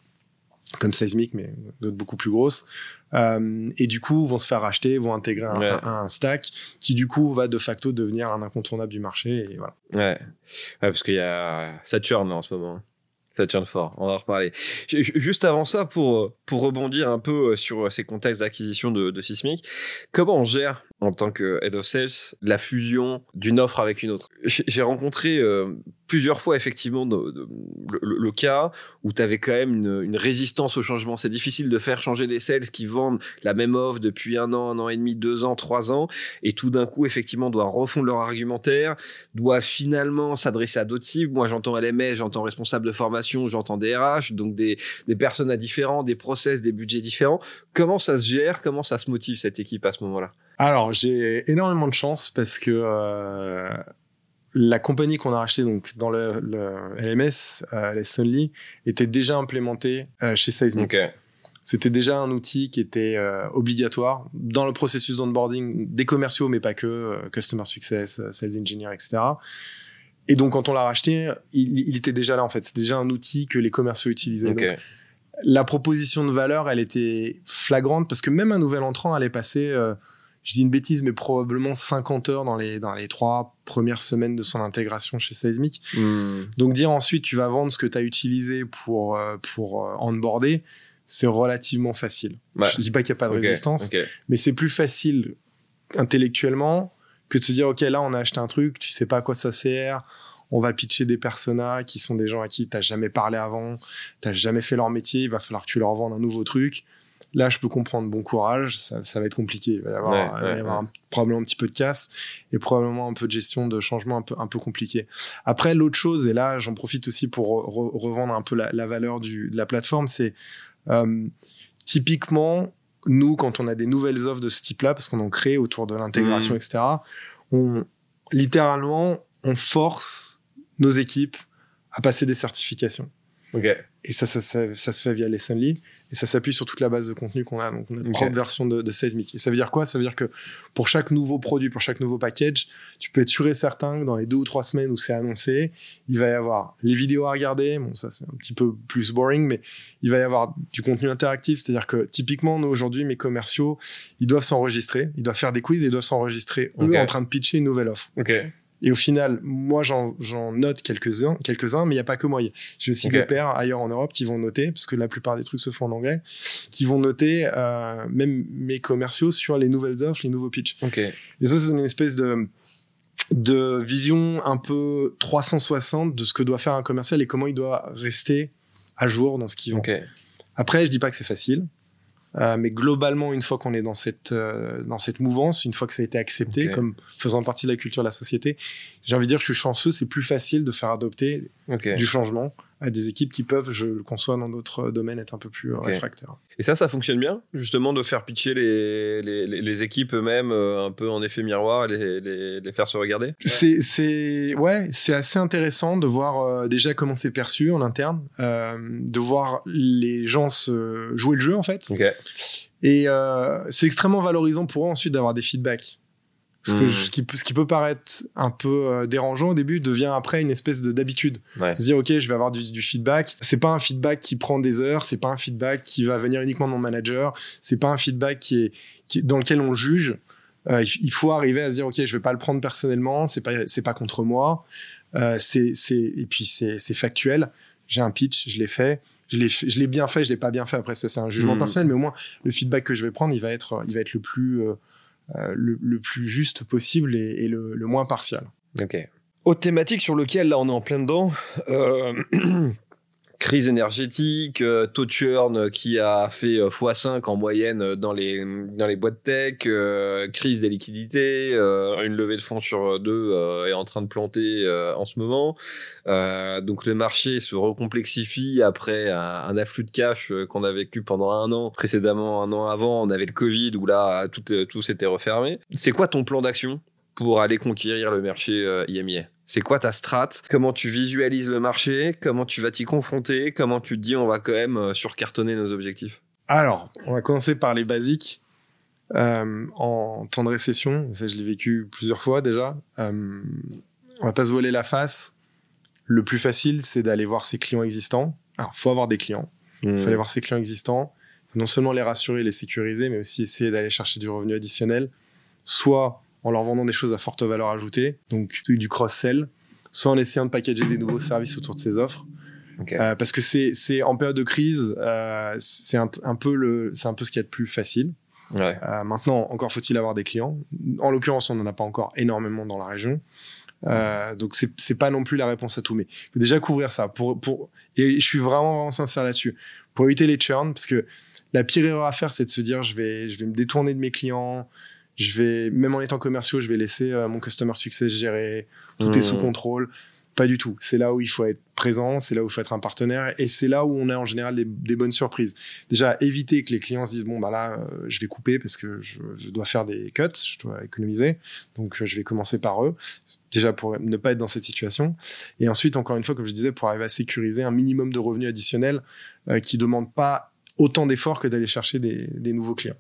A: comme Seismic, mais d'autres beaucoup plus grosses, euh, et du coup vont se faire racheter, vont intégrer un, stack qui du coup va de facto devenir un incontournable du marché. Et voilà.
B: Ouais, parce qu'il y a ça churn en ce moment. Ça churn fort, on va en reparler. Juste avant ça, pour, pour rebondir un peu sur ces contextes d'acquisition de, de Sismic, comment on gère en tant que head of sales la fusion d'une offre avec une autre? J'ai rencontré euh, plusieurs fois effectivement le, cas où tu avais quand même une, résistance au changement. C'est difficile de faire changer des sales qui vendent la même offre depuis un an, un an et demi, deux ans, trois ans, et tout d'un coup effectivement doivent refondre leur argumentaire, doivent finalement s'adresser à d'autres cibles. Moi j'entends LMS, j'entends responsable de formation, j'entends DRH, donc des, des personnes à différents, des process, des budgets différents. Comment ça se gère? Comment ça se motive cette équipe à ce moment-là?
A: Alors j'ai énormément de chance parce que euh, la compagnie qu'on a rachetée donc dans le, LMS, euh, les Sunly, était déjà implémentée euh, chez Seismic. C'était déjà un outil qui était euh, obligatoire dans le processus d'onboarding des commerciaux, mais pas que, customer success, sales engineer, etc. Et donc quand on l'a racheté, il, était déjà là en fait. C'était déjà un outil que les commerciaux utilisaient. la proposition de valeur, elle était flagrante parce que même un nouvel entrant allait passer je dis une bêtise, mais probablement 50 heures dans les, dans les trois premières semaines de son intégration chez Seismic. Hmm. Donc dire ensuite tu vas vendre ce que tu as utilisé pour, euh, pour euh, onboarder, c'est relativement facile.
B: Ouais.
A: Je dis pas qu'il n'y a pas de résistance, mais c'est plus facile intellectuellement que de se dire ok là on a acheté un truc, tu sais pas à quoi ça sert, on va pitcher des personas qui sont des gens à qui t'as jamais parlé avant, t'as jamais fait leur métier, il va falloir que tu leur vendes un nouveau truc. Là, je peux comprendre, bon courage, ça, ça va être compliqué. Il va y avoir,
B: Ouais,
A: il va y
B: ouais,
A: avoir un- probablement un petit peu de casse et probablement un peu de gestion de changement un peu, un peu compliqué. Après, l'autre chose, et là, j'en profite aussi pour re- revendre un peu la, la valeur du, de la plateforme, c'est euh, typiquement, nous, quand on a des nouvelles offres de ce type-là, parce qu'on en crée autour de l'intégration,
B: Mhm.
A: etc., on, littéralement, on force nos équipes à passer des certifications. Et ça, ça, ça, ça se fait via Lessonly. Et ça s'appuie sur toute la base de contenu qu'on a. Donc, on a notre
B: Ok.
A: propre version de, de Seismic. Et ça veut dire quoi? Ça veut dire que pour chaque nouveau produit, pour chaque nouveau package, tu peux être sûr et certain que dans les deux ou trois semaines où c'est annoncé, il va y avoir les vidéos à regarder. Bon, ça, c'est un petit peu plus boring, mais il va y avoir du contenu interactif. C'est-à-dire que typiquement, nous, aujourd'hui, mes commerciaux, ils doivent s'enregistrer. Ils doivent faire des quiz et ils doivent s'enregistrer, eux,
B: Ok.
A: en train de pitcher une nouvelle offre. Et au final, moi, j'en note quelques-uns, quelques-uns, mais il n'y a pas que moi. J'ai aussi des pairs ailleurs en Europe qui vont noter, parce que la plupart des trucs se font en anglais, qui vont noter euh, même mes commerciaux sur les nouvelles offres, les nouveaux pitchs. Et ça, c'est une espèce de de vision un peu 360 de ce que doit faire un commercial et comment il doit rester à jour dans ce qu'il vend.
B: Ok.
A: Après, je dis pas que c'est facile, euh, mais globalement, une fois qu'on est dans cette euh, dans cette mouvance, une fois que ça a été accepté comme faisant partie de la culture de la société, j'ai envie de dire que je suis chanceux. C'est plus facile de faire adopter du changement à des équipes qui peuvent, je le conçois, dans d'autres domaines, être un peu plus euh, réfractaires.
B: Et ça, ça fonctionne bien, justement, de faire pitcher les, les, équipes eux-mêmes euh, un peu en effet miroir, et les, les, les faire se regarder?
A: C'est, c'est, ouais, c'est assez intéressant de voir euh, déjà comment c'est perçu en interne, euh, de voir les gens se jouer le jeu en fait. Et euh, c'est extrêmement valorisant pour eux ensuite d'avoir des feedbacks. Que
B: Mhm.
A: ce qui, peut- ce qui peut paraître un peu euh, dérangeant au début devient après une espèce de d'habitude.
B: Ouais.
A: Se dire ok, je vais avoir du, du feedback. C'est pas un feedback qui prend des heures. C'est pas un feedback qui va venir uniquement de mon manager. C'est pas un feedback qui est, qui est- dans lequel on juge. Euh, il, faut arriver à se dire ok, je vais pas le prendre personnellement. C'est pas c'est pas contre moi. Euh, c'est et puis c'est factuel. J'ai un pitch, je l'ai fait. Je l'ai bien fait, je l'ai pas bien fait. Après ça c'est un jugement
B: Mhm.
A: personnel, mais au moins le feedback que je vais prendre, il va être il va être le plus euh, le, le plus juste possible et, et le, le moins partial.
B: Ok. Autre thématique sur lequel là on est en plein dedans, euh, crise énergétique, euh, taux de churn qui a fait euh, x5 en moyenne euh, dans les, dans les boîtes tech, euh, crise des liquidités, euh, une levée de fonds sur deux euh, est en train de planter euh, en ce moment. Euh, donc le marché se recomplexifie après un, afflux de cash euh, qu'on a vécu pendant un an. Précédemment, un an avant, on avait le Covid où là tout, euh, tout s'était refermé. C'est quoi ton plan d'action? Pour aller conquérir le marché euh, IMIA C'est quoi ta strat? Comment tu visualises le marché? Comment tu vas t'y confronter? Comment tu te dis on va quand même euh, surcartonner nos objectifs?
A: Alors, on va commencer par les basiques. Euh, en temps de récession, ça je l'ai vécu plusieurs fois déjà, euh, on va pas se voiler la face. Le plus facile, c'est d'aller voir ses clients existants. Alors, faut avoir des clients. Il faut aller voir ses clients existants. Non seulement les rassurer, les sécuriser, mais aussi essayer d'aller chercher du revenu additionnel. Soit en leur vendant des choses à forte valeur ajoutée, donc du cross-sell, soit en essayant de packager des nouveaux services autour de ces offres. Euh, parce que c'est en période de crise, euh, c'est un, un peu le c'est un peu ce qu'il y a de plus facile.
B: Ouais.
A: Euh, maintenant, encore faut-il avoir des clients. En l'occurrence, on n'en a pas encore énormément dans la région. Euh, donc c'est c'est pas non plus la réponse à tout, mais il faut déjà couvrir ça. Pour pour et je suis vraiment vraiment sincère là-dessus. Pour éviter les churns, parce que la pire erreur à faire, c'est de se dire je vais je vais me détourner de mes clients. Je vais même en étant commerciaux, je vais laisser euh, mon customer success gérer. Tout est sous contrôle. Pas du tout. C'est là où il faut être présent, c'est là où il faut être un partenaire, et c'est là où on a en général des, des bonnes surprises. Déjà, éviter que les clients se disent bon bah là, euh, je vais couper parce que je, je dois faire des cuts, je dois économiser, donc euh, je vais commencer par eux. Déjà pour ne pas être dans cette situation, et ensuite encore une fois, comme je disais, pour arriver à sécuriser un minimum de revenus additionnels qui demande pas autant d'efforts que d'aller chercher des, des nouveaux clients.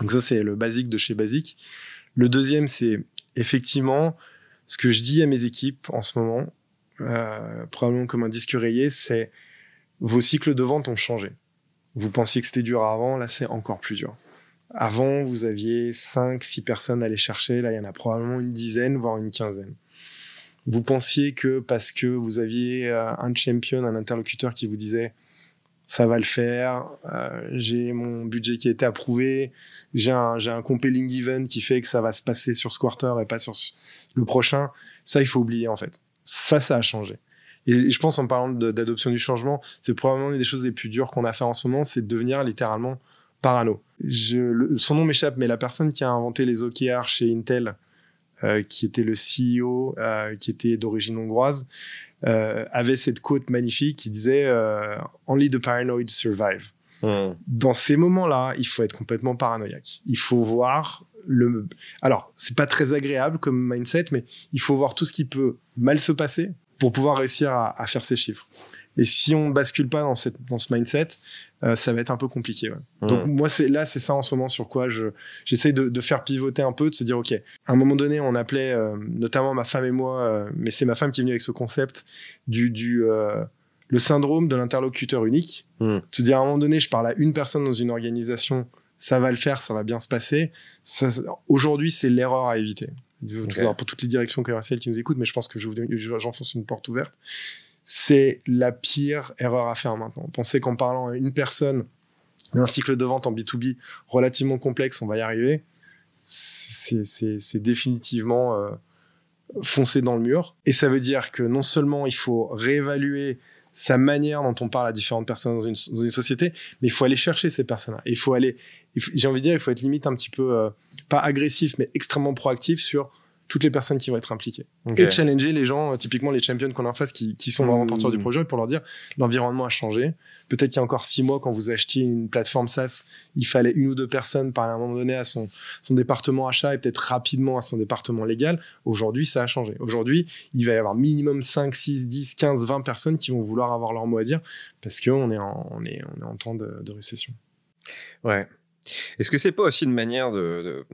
A: Donc ça, c'est le basique de chez Basique. Le deuxième, c'est effectivement ce que je dis à mes équipes en ce moment, euh, probablement comme un disque rayé, c'est vos cycles de vente ont changé. Vous pensiez que c'était dur avant, là c'est encore plus dur. Avant, vous aviez 5, 6 personnes à aller chercher, là il y en a probablement une dizaine, voire une quinzaine. Vous pensiez que parce que vous aviez euh, un champion, un interlocuteur qui vous disait ça va le faire, euh, j'ai mon budget qui a été approuvé, j'ai un, j'ai un compelling event qui fait que ça va se passer sur ce quarter et pas sur le prochain. Ça, il faut oublier en fait. Ça, ça a changé. Et je pense en parlant d'adoption du changement, c'est probablement une des choses les plus dures qu'on a fait en ce moment, c'est de devenir littéralement parano. Je, son nom m'échappe, mais la personne qui a inventé les OKR chez Intel, euh, qui était le CEO, euh, qui était d'origine hongroise, euh, avait cette quote magnifique qui disait euh, Only the paranoid survive. Hmm. Dans ces moments-là, il faut être complètement paranoïaque. Il faut voir le. Alors, c'est pas très agréable comme mindset, mais il faut voir tout ce qui peut mal se passer pour pouvoir réussir à, à faire ces chiffres. Et si on bascule pas dans, cette, dans ce mindset, euh, ça va être un peu compliqué. Ouais. Donc moi, c'est là, c'est ça en ce moment sur quoi je j'essaie de, de, faire pivoter un peu, de se dire ok. À un moment donné, on appelait euh, notamment ma femme et moi, euh, mais c'est ma femme qui est venue avec ce concept du du le syndrome de l'interlocuteur unique. Mm. Se dire à un moment donné, je parle à une personne dans une organisation, ça va le faire, ça va bien se passer. Aujourd'hui, c'est l'erreur à éviter. Okay. Pour toutes les directions commerciales qui nous écoutent, mais je pense que j'enfonce une porte ouverte c'est la pire erreur à faire maintenant. Pensez qu'en parlant à une personne d'un cycle de vente en B2B relativement complexe, on va y arriver. C'est définitivement euh, foncer dans le mur. Et ça veut dire que non seulement il faut réévaluer sa manière dont on parle à différentes personnes dans une, dans une société, mais il faut aller chercher ces personnes-là. Il faut aller, j'ai envie de dire, il faut être limite un petit peu, euh, pas agressif, mais extrêmement proactif sur toutes les personnes qui vont être impliquées. Et challenger les gens, euh, typiquement les champions qu'on a en face qui, qui sont vraiment porteurs du mmh. projet pour leur dire l'environnement a changé. Peut-être qu'il y a encore six mois, quand vous achetiez une plateforme SaaS, il fallait une ou deux personnes par un moment donné à son, son département achat et peut-être rapidement à son département légal. Aujourd'hui, ça a changé. Aujourd'hui, il va y avoir minimum 5, 6, 10, 15, 20 personnes qui vont vouloir avoir leur mot à dire parce qu'on est en, on est, on est en temps de, de récession.
B: Ouais. Est-ce que c'est pas aussi une manière de,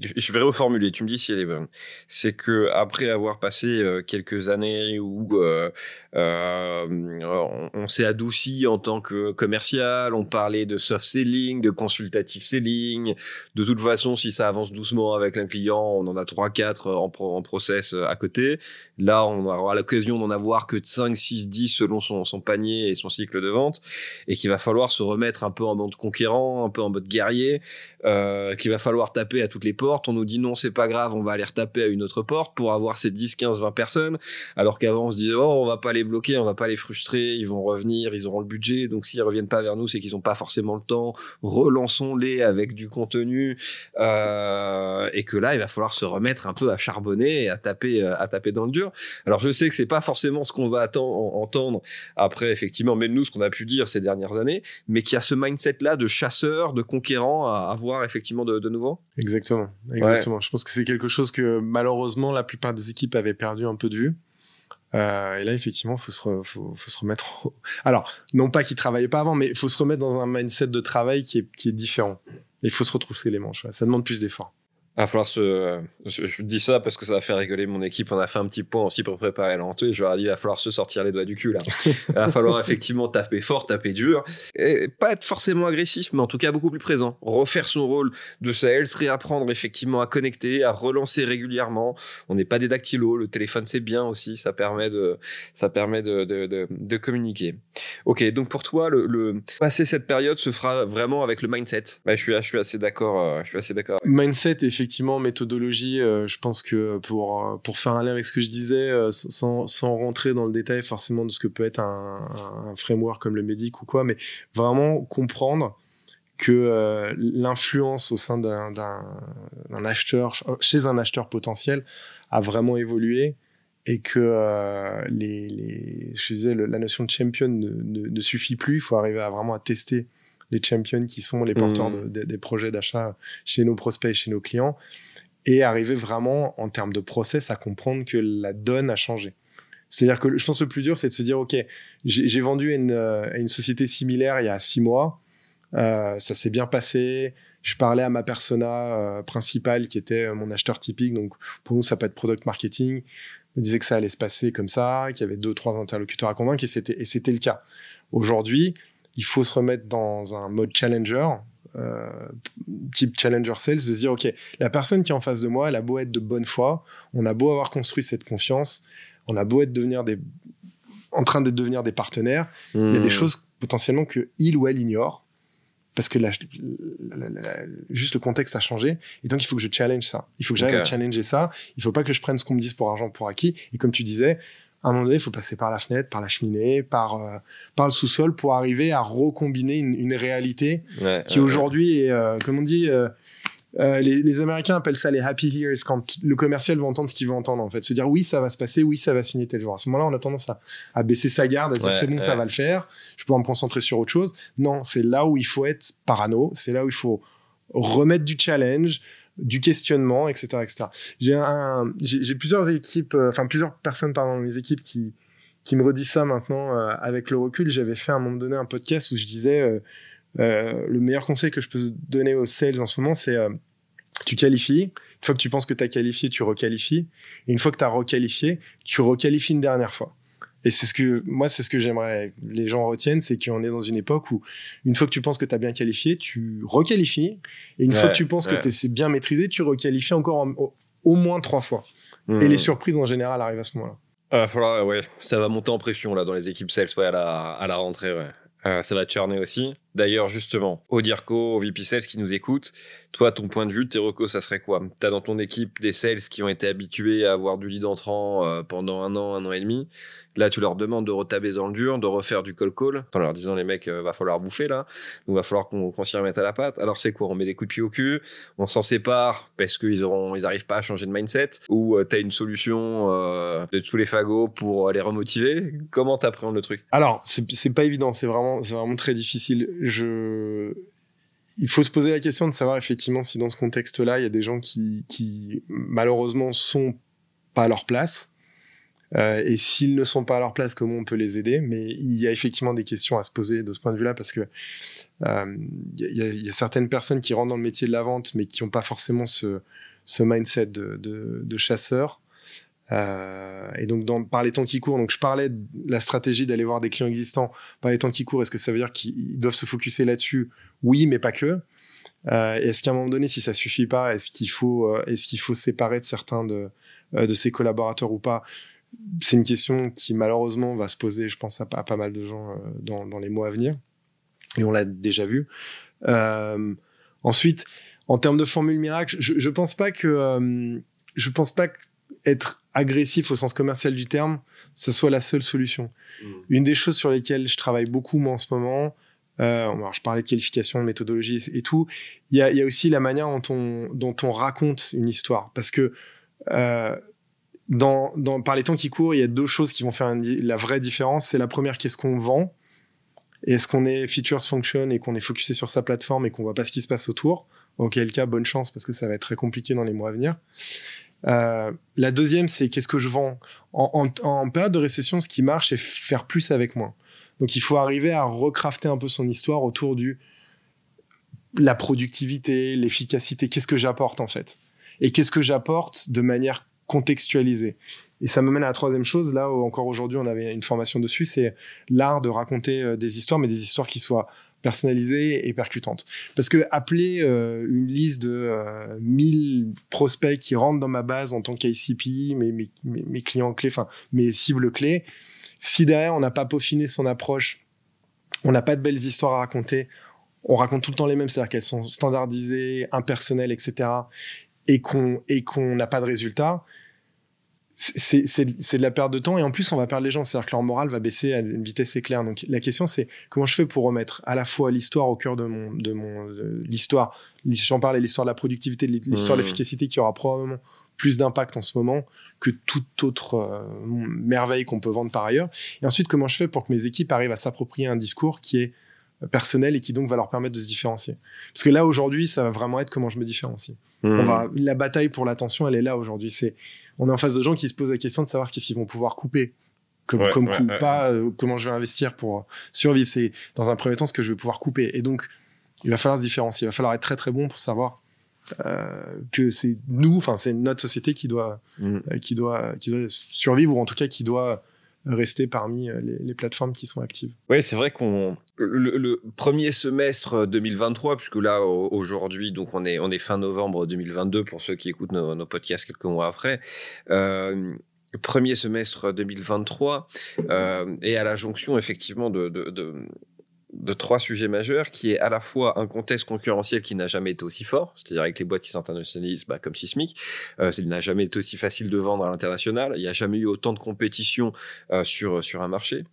B: je vais reformuler, tu me dis si elle est bonne. C'est que après avoir passé euh, quelques années où euh, euh, on, s'est adouci en tant que commercial, on parlait de soft selling, de consultative selling. De toute façon, si ça avance doucement avec un client, on en a trois, quatre en, pro, en process à côté. Là, on aura l'occasion d'en avoir que 5, 6, 10 selon son, son panier et son cycle de vente, et qu'il va falloir se remettre un peu en mode conquérant, un peu en mode guerrier, qu'il va falloir taper à toutes les on nous dit non, c'est pas grave, on va aller retaper à une autre porte pour avoir ces 10, 15, 20 personnes. Alors qu'avant, on se disait, oh, on va pas les bloquer, on va pas les frustrer, ils vont revenir, ils auront le budget. Donc s'ils reviennent pas vers nous, c'est qu'ils ont pas forcément le temps. Relançons-les avec du contenu. Euh, et que là, il va falloir se remettre un peu à charbonner et à taper, euh, à taper dans le dur. Alors je sais que c'est pas forcément ce qu'on va entendre après, effectivement, même nous, ce qu'on a pu dire ces dernières années, mais qu'il y a ce mindset-là de chasseur, de conquérant à avoir effectivement de nouveau.
A: Exactement. Exactement. Je pense que c'est quelque chose que malheureusement la plupart des équipes avaient perdu un peu de vue. Euh, et là, effectivement, faut se, faut, faut, se remettre. Alors, non pas qu'ils travaillaient pas avant, mais il faut se remettre dans un mindset de travail qui est, qui est différent. Il faut se retrousser les manches. Ça demande plus d'efforts.
B: Va falloir se. Je dis ça parce que ça va faire rigoler mon équipe. On a fait un petit point aussi pour préparer l'entrée. Je leur ai dit, il va falloir se sortir les doigts du cul là. il va falloir effectivement taper fort, taper dur. Et pas être forcément agressif, mais en tout cas beaucoup plus présent. Refaire son rôle de sales, réapprendre effectivement à connecter, à relancer régulièrement. On n'est pas des dactylos. Le téléphone, c'est bien aussi. Ça permet de, ça permet de, de, de, de communiquer. Ok, donc pour toi, le, le, passer cette période se fera vraiment avec le mindset. Bah, je, suis, je suis assez d'accord. Euh, je suis assez d'accord.
A: Mindset, effectivement effectivement, méthodologie, euh, je pense que pour, euh, pour faire un lien avec ce que je disais, euh, sans, sans rentrer dans le détail forcément de ce que peut être un, framework comme le médic ou quoi, mais vraiment comprendre que l'influence au sein d'un acheteur, chez un acheteur potentiel, a vraiment évolué et que les, les, je disais, la notion de champion ne, ne, ne suffit plus. Il faut arriver à vraiment à tester les champions qui sont les porteurs mmh. de, des projets d'achat chez nos prospects et chez nos clients, et arriver vraiment en termes de process à comprendre que la donne a changé. C'est-à-dire que je pense que le plus dur, c'est de se dire, OK, j'ai vendu une, à une société similaire il y a six mois, euh, ça s'est bien passé, je parlais à ma persona euh, principale qui était mon acheteur typique, donc pour nous, ça peut être product marketing, me disait que ça allait se passer comme ça, qu'il y avait deux, trois interlocuteurs à convaincre, et c'était le cas. Aujourd'hui, il faut se remettre dans un mode challenger, euh, type challenger sales, de se dire, OK, la personne qui est en face de moi, elle a beau être de bonne foi, on a beau avoir construit cette confiance, on a beau être devenir des, en train de devenir des partenaires, il y a des hmm. choses potentiellement que il ou elle ignore parce que juste le contexte a changé et donc il faut que je challenge ça. Il faut que j'arrive à challenger ça. Il faut pas que je prenne ce qu'on me dise pour argent pour acquis. Et comme tu disais, à un moment donné, il faut passer par la fenêtre, par la cheminée, par euh, par le sous-sol pour arriver à recombiner une, réalité qui aujourd'hui est, euh, comme on dit, euh, euh, les, Américains appellent ça les happy years quand le commercial va entendre ce qu'il veut entendre en fait, se dire oui ça va se passer, oui ça va signer tel jour. À ce moment-là, on a tendance à, baisser sa garde, à dire c'est bon ça va le faire, je peux me concentrer sur autre chose. Non, c'est là où il faut être parano, c'est là où il faut remettre du challenge, du questionnement, etc., etc. J'ai j'ai plusieurs équipes, euh, enfin plusieurs personnes pardon dans mes équipes qui qui me redisent ça maintenant euh, avec le recul. J'avais fait à un moment donné un podcast où je disais euh, le meilleur conseil que je peux donner aux sales en ce moment, c'est tu qualifies. Une fois que tu penses que tu as qualifié, tu requalifies. Et une fois que tu as requalifié, tu requalifies une dernière fois. Et c'est ce que moi, c'est ce que j'aimerais que les gens retiennent, c'est qu'on est dans une époque où une fois que tu penses que tu as bien qualifié, tu requalifies. Et une fois que tu penses que c'est bien maîtrisé, tu requalifies encore au, moins trois fois. Et les surprises en général arrivent à ce moment-là.
B: Ah, ouais, ça va monter en pression là dans les équipes sales ouais, à la, à la rentrée. Ouais. Euh, ça va churner aussi. D'ailleurs, justement, au DIRCO, au VP Sales qui nous écoute, toi, ton point de vue, tes recos, ça serait quoi? Tu as dans ton équipe des sales qui ont été habitués à avoir du lead entrant euh, pendant un an, un an et demi. Là, tu leur demandes de retabler dans le dur, de refaire du call call, en leur disant les mecs, euh, va falloir bouffer là, donc va falloir qu'on s'y remette à la patte. Alors c'est quoi? On met des coups de pied au cul, on s'en sépare parce qu'ils auront, ils arrivent pas à changer de mindset, ou tu as une solution de tous les fagots pour les remotiver? Comment t'appréhendes le truc?
A: Alors, c'est pas évident, c'est vraiment, c'est vraiment très difficile je il faut se poser la question de savoir effectivement si dans ce contexte-là, il y a des gens qui, qui malheureusement sont pas à leur place. Euh, et s'ils ne sont pas à leur place, comment on peut les aider? Mais il y a effectivement des questions à se poser de ce point de vue-là parce que euh, il, y a, il, y a, certaines personnes qui rentrent dans le métier de la vente, mais qui n'ont pas forcément ce, ce mindset de, de, de chasseur. Euh, et donc, par les temps qui courent, donc je parlais de la stratégie d'aller voir des clients existants. Par les temps qui courent, est-ce que ça veut dire qu'ils doivent se focuser là-dessus? Oui, mais pas que. Euh, est-ce qu'à un moment donné, si ça suffit pas, est-ce qu'il faut, euh, est-ce qu'il faut séparer de certains de, euh, de ses collaborateurs ou pas? C'est une question qui malheureusement va se poser, je pense, à, pas mal de gens dans, dans, les mois à venir. Et on l'a déjà vu. ensuite, en termes de formule miracle, je, je pense pas que, je pense pas être agressif au sens commercial du terme, ça soit la seule solution. Mm. Une des choses sur lesquelles je travaille beaucoup moi en ce moment, euh, alors je parlais de qualification, de méthodologie et, tout, il y a, y a, aussi la manière dont on, dont on raconte une histoire. Parce que euh, dans, dans, par les temps qui courent, il y a deux choses qui vont faire la vraie différence. C'est la première, qu'est-ce qu'on vend? Est-ce qu'on est features function et qu'on est focusé sur sa plateforme et qu'on voit pas ce qui se passe autour? Auquel cas, bonne chance parce que ça va être très compliqué dans les mois à venir. Euh, la deuxième, c'est qu'est-ce que je vends en, période de récession, ce qui marche, c'est faire plus avec moins. Donc, il faut arriver à recrafter un peu son histoire autour du la productivité, l'efficacité. Qu'est-ce que j'apporte en fait Et qu'est-ce que j'apporte de manière contextualisée Et ça me mène à la troisième chose. Là, encore aujourd'hui, on avait une formation dessus. C'est l'art de raconter euh, des histoires, mais des histoires qui soient personnalisée et percutante. Parce que appeler euh, une liste de euh, 1000 prospects qui rentrent dans ma base en tant qu'ICP, mes, mes, mes, clients clés, enfin mes cibles clés, si derrière on n'a pas peaufiné son approche, on n'a pas de belles histoires à raconter, on raconte tout le temps les mêmes, c'est-à-dire qu'elles sont standardisées, impersonnelles, etc., et qu'on et qu'on n'a pas de résultat, c'est de la perte de temps et en plus on va perdre les gens, c'est-à-dire que leur morale va baisser à une vitesse éclair. Donc la question c'est comment je fais pour remettre à la fois l'histoire au cœur de mon de mon l'histoire, j'en parlais l'histoire de la productivité, l'histoire de mmh. l'efficacité qui aura probablement plus d'impact en ce moment que toute autre euh, merveille qu'on peut vendre par ailleurs. Et ensuite comment je fais pour que mes équipes arrivent à s'approprier un discours qui est personnel et qui donc va leur permettre de se différencier? Parce que là aujourd'hui ça va vraiment être comment je me différencie. Mmh. On va la bataille pour l'attention elle est là aujourd'hui. C'est on est en face de gens qui se posent la question de savoir qu'est-ce qu'ils vont pouvoir couper comme, comme coup, pas euh, comment je vais investir pour euh, survivre. C'est dans un premier temps ce que je vais pouvoir couper. Et donc, il va falloir se différencier. Il va falloir être très très bon pour savoir euh, que c'est nous, enfin c'est notre société qui doit, mm. qui doit, qui doit survivre ou en tout cas qui doit rester parmi les, plateformes qui sont actives.
B: Oui, c'est vrai qu'on le, premier semestre 2023, puisque là aujourd'hui, donc on est on est fin novembre 2022 pour ceux qui écoutent nos, podcasts quelques mois après. Euh, premier semestre 2023 euh, et à la jonction effectivement de trois sujets majeurs, qui est à la fois un contexte concurrentiel qui n'a jamais été aussi fort, c'est-à-dire avec les boîtes qui s'internationalisent, bah, comme Sismic, euh, il n'a jamais été aussi facile de vendre à l'international, il n'y a jamais eu autant de compétition euh, sur, sur un marché.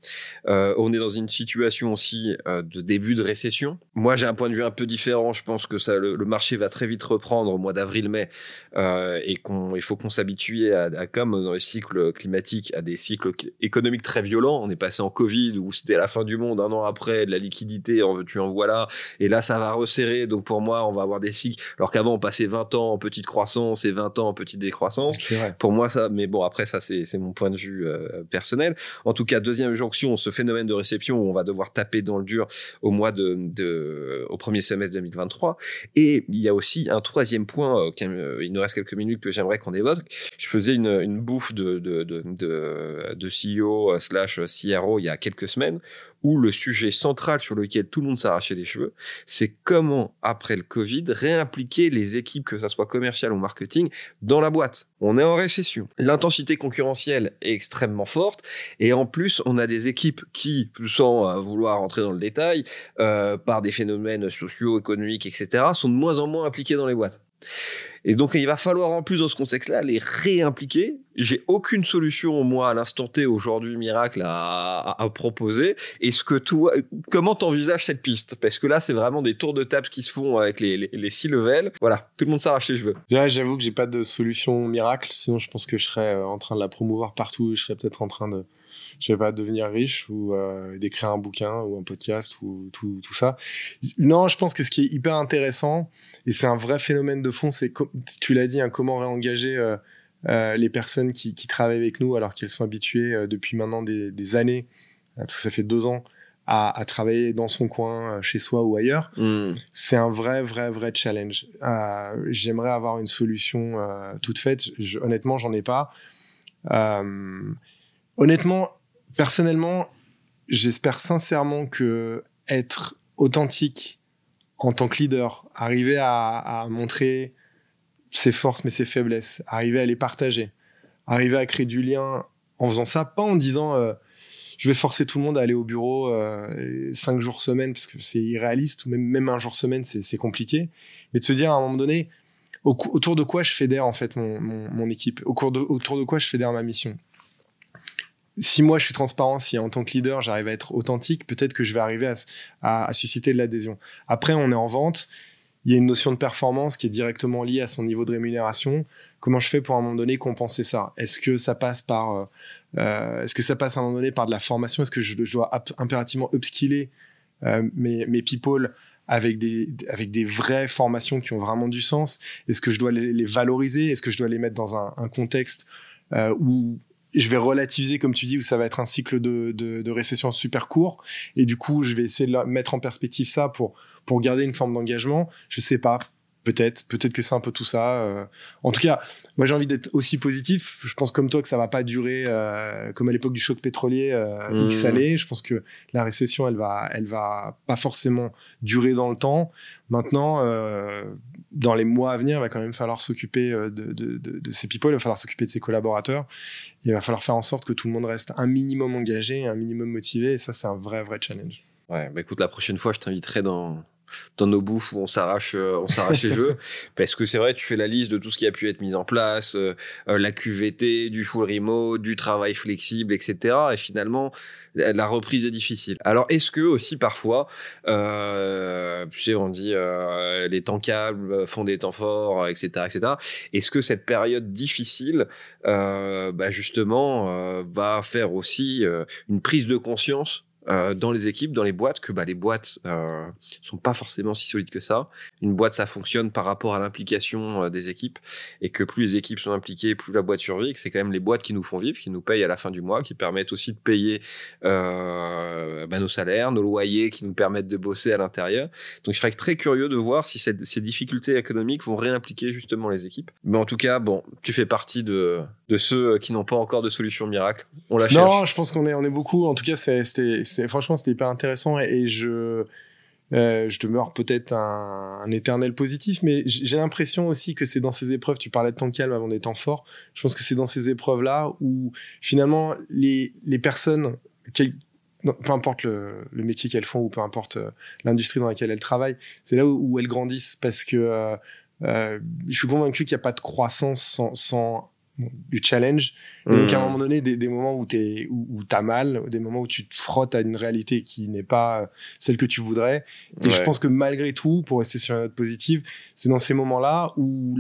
B: Euh, on est dans une situation aussi euh, de début de récession. Moi, j'ai un point de vue un peu différent, je pense que ça, le, marché va très vite reprendre au mois d'avril-mai, euh, et qu'il faut qu'on s'habitue à, à, comme dans les cycles climatiques, à des cycles économiques très violents. On est passé en Covid, où c'était la fin du monde, un an après, de la liquidité, en veux-tu, en voilà. Et là, ça va resserrer. Donc, pour moi, on va avoir des cycles. Alors qu'avant, on passait 20 ans en petite croissance et 20 ans en petite décroissance. Pour moi, ça, mais bon, après, ça, c'est mon point de vue euh, personnel. En tout cas, deuxième jonction, ce phénomène de réception où on va devoir taper dans le dur au mois de, de au premier semestre 2023. Et il y a aussi un troisième point, euh, euh, il nous reste quelques minutes que j'aimerais qu'on évoque. Je faisais une, une bouffe de, de, de, de, de CEO slash CRO il y a quelques semaines où le sujet central sur lequel tout le monde s'arrachait les cheveux, c'est comment, après le Covid, réimpliquer les équipes, que ça soit commercial ou marketing, dans la boîte. On est en récession. L'intensité concurrentielle est extrêmement forte et en plus, on a des équipes qui, sans euh, vouloir rentrer dans le détail, euh, par des phénomènes sociaux, économiques, etc., sont de moins en moins impliquées dans les boîtes. Et donc, il va falloir en plus dans ce contexte-là les réimpliquer. J'ai aucune solution, moi, à l'instant T aujourd'hui, miracle, à, proposer. Est-ce que toi, comment t'envisages cette piste? Parce que là, c'est vraiment des tours de table qui se font avec les six levels. Voilà, tout le monde s'arrache les cheveux.
A: J'avoue que j'ai pas de solution miracle. Sinon, je pense que je serais euh, en train de la promouvoir partout. Je serais peut-être en train de je vais pas devenir riche ou euh, d'écrire un bouquin ou un podcast ou tout, tout ça. Non, je pense que ce qui est hyper intéressant et c'est un vrai phénomène de fond, c'est tu l'as dit, hein, comment réengager euh, euh, les personnes qui, qui, travaillent avec nous alors qu'elles sont habituées euh, depuis maintenant des, des années, euh, parce que ça fait deux ans, à, à, travailler dans son coin, chez soi ou ailleurs. Mm. C'est un vrai, vrai, vrai challenge. J'aimerais avoir une solution toute faite. Je, honnêtement, j'en ai pas. honnêtement, personnellement, j'espère sincèrement que être authentique en tant que leader, arriver à, montrer ses forces mais ses faiblesses, arriver à les partager, arriver à créer du lien en faisant ça, pas en disant euh, je vais forcer tout le monde à aller au bureau euh, cinq jours semaine parce que c'est irréaliste ou même, un jour semaine c'est compliqué, mais de se dire à un moment donné autour de quoi je fédère en fait mon, équipe, autour de quoi je fédère ma mission si moi je suis transparent, si en tant que leader j'arrive à être authentique, peut-être que je vais arriver à, susciter de l'adhésion. Après, on est en vente, il y a une notion de performance qui est directement liée à son niveau de rémunération. Comment je fais pour à un moment donné compenser ça? Est-ce que ça passe par, euh, euh, est-ce que ça passe à un moment donné par de la formation? Est-ce que je, dois impérativement upskiller euh, mes, people avec des, vraies formations qui ont vraiment du sens? Est-ce que je dois les, valoriser? Est-ce que je dois les mettre dans un contexte où je vais relativiser, comme tu dis, où ça va être un cycle de, de, de, récession super court. Et du coup, je vais essayer de mettre en perspective ça pour, pour garder une forme d'engagement. Je sais pas. Peut-être, peut-être que c'est un peu tout ça. Euh. En tout cas, moi j'ai envie d'être aussi positif. Je pense comme toi que ça va pas durer euh, comme à l'époque du choc pétrolier euh, mmh. X années. Je pense que la récession, elle va, elle va pas forcément durer dans le temps. Maintenant, euh, dans les mois à venir, il va quand même falloir s'occuper euh, de, de, ces people, il va falloir s'occuper de ses collaborateurs. Il va falloir faire en sorte que tout le monde reste un minimum engagé, un minimum motivé. Et ça, c'est un vrai, vrai challenge.
B: Ouais, bah écoute, la prochaine fois, je t'inviterai dans, dans nos bouffes où on s'arrache euh, on s'arrache les jeux parce que c'est vrai tu fais la liste de tout ce qui a pu être mis en place euh, euh, la QVT du full remote du travail flexible etc et finalement la reprise est difficile. Alors est-ce que aussi parfois euh, tu sais on dit les temps calmes font des temps forts etc etc est-ce que cette période difficile bah justement va faire aussi une prise de conscience euh, dans les équipes, dans les boîtes, que bah, les boîtes euh, sont pas forcément si solides que ça. Une boîte, ça fonctionne par rapport à l'implication euh, des équipes, et que plus les équipes sont impliquées, plus la boîte survit. Que c'est quand même les boîtes qui nous font vivre, qui nous payent à la fin du mois, qui permettent aussi de payer euh, bah, nos salaires, nos loyers, qui nous permettent de bosser à l'intérieur. Donc, je serais très curieux de voir si cette, ces difficultés économiques vont réimpliquer justement les équipes. Mais en tout cas, bon, tu fais partie de, de ceux qui n'ont pas encore de solution miracle. On la cherche.
A: Non, je pense qu'on est, on est beaucoup. En tout cas, c'était franchement, c'était hyper intéressant et, je, euh, je demeure peut-être un, éternel positif, mais j'ai l'impression aussi que c'est dans ces épreuves, tu parlais de temps calme avant des temps forts, je pense que c'est dans ces épreuves-là où finalement les, les personnes, peu importe le, métier qu'elles font ou peu importe l'industrie dans laquelle elles travaillent, c'est là où, elles grandissent parce que je suis convaincu qu'il n'y a pas de croissance sans du challenge. Et donc, à un hmm. moment donné, des, des moments où tu où, où as mal, des moments où tu te frottes à une réalité qui n'est pas celle que tu voudrais. Et je pense que malgré tout, pour rester sur une note positive, c'est dans ces moments-là où,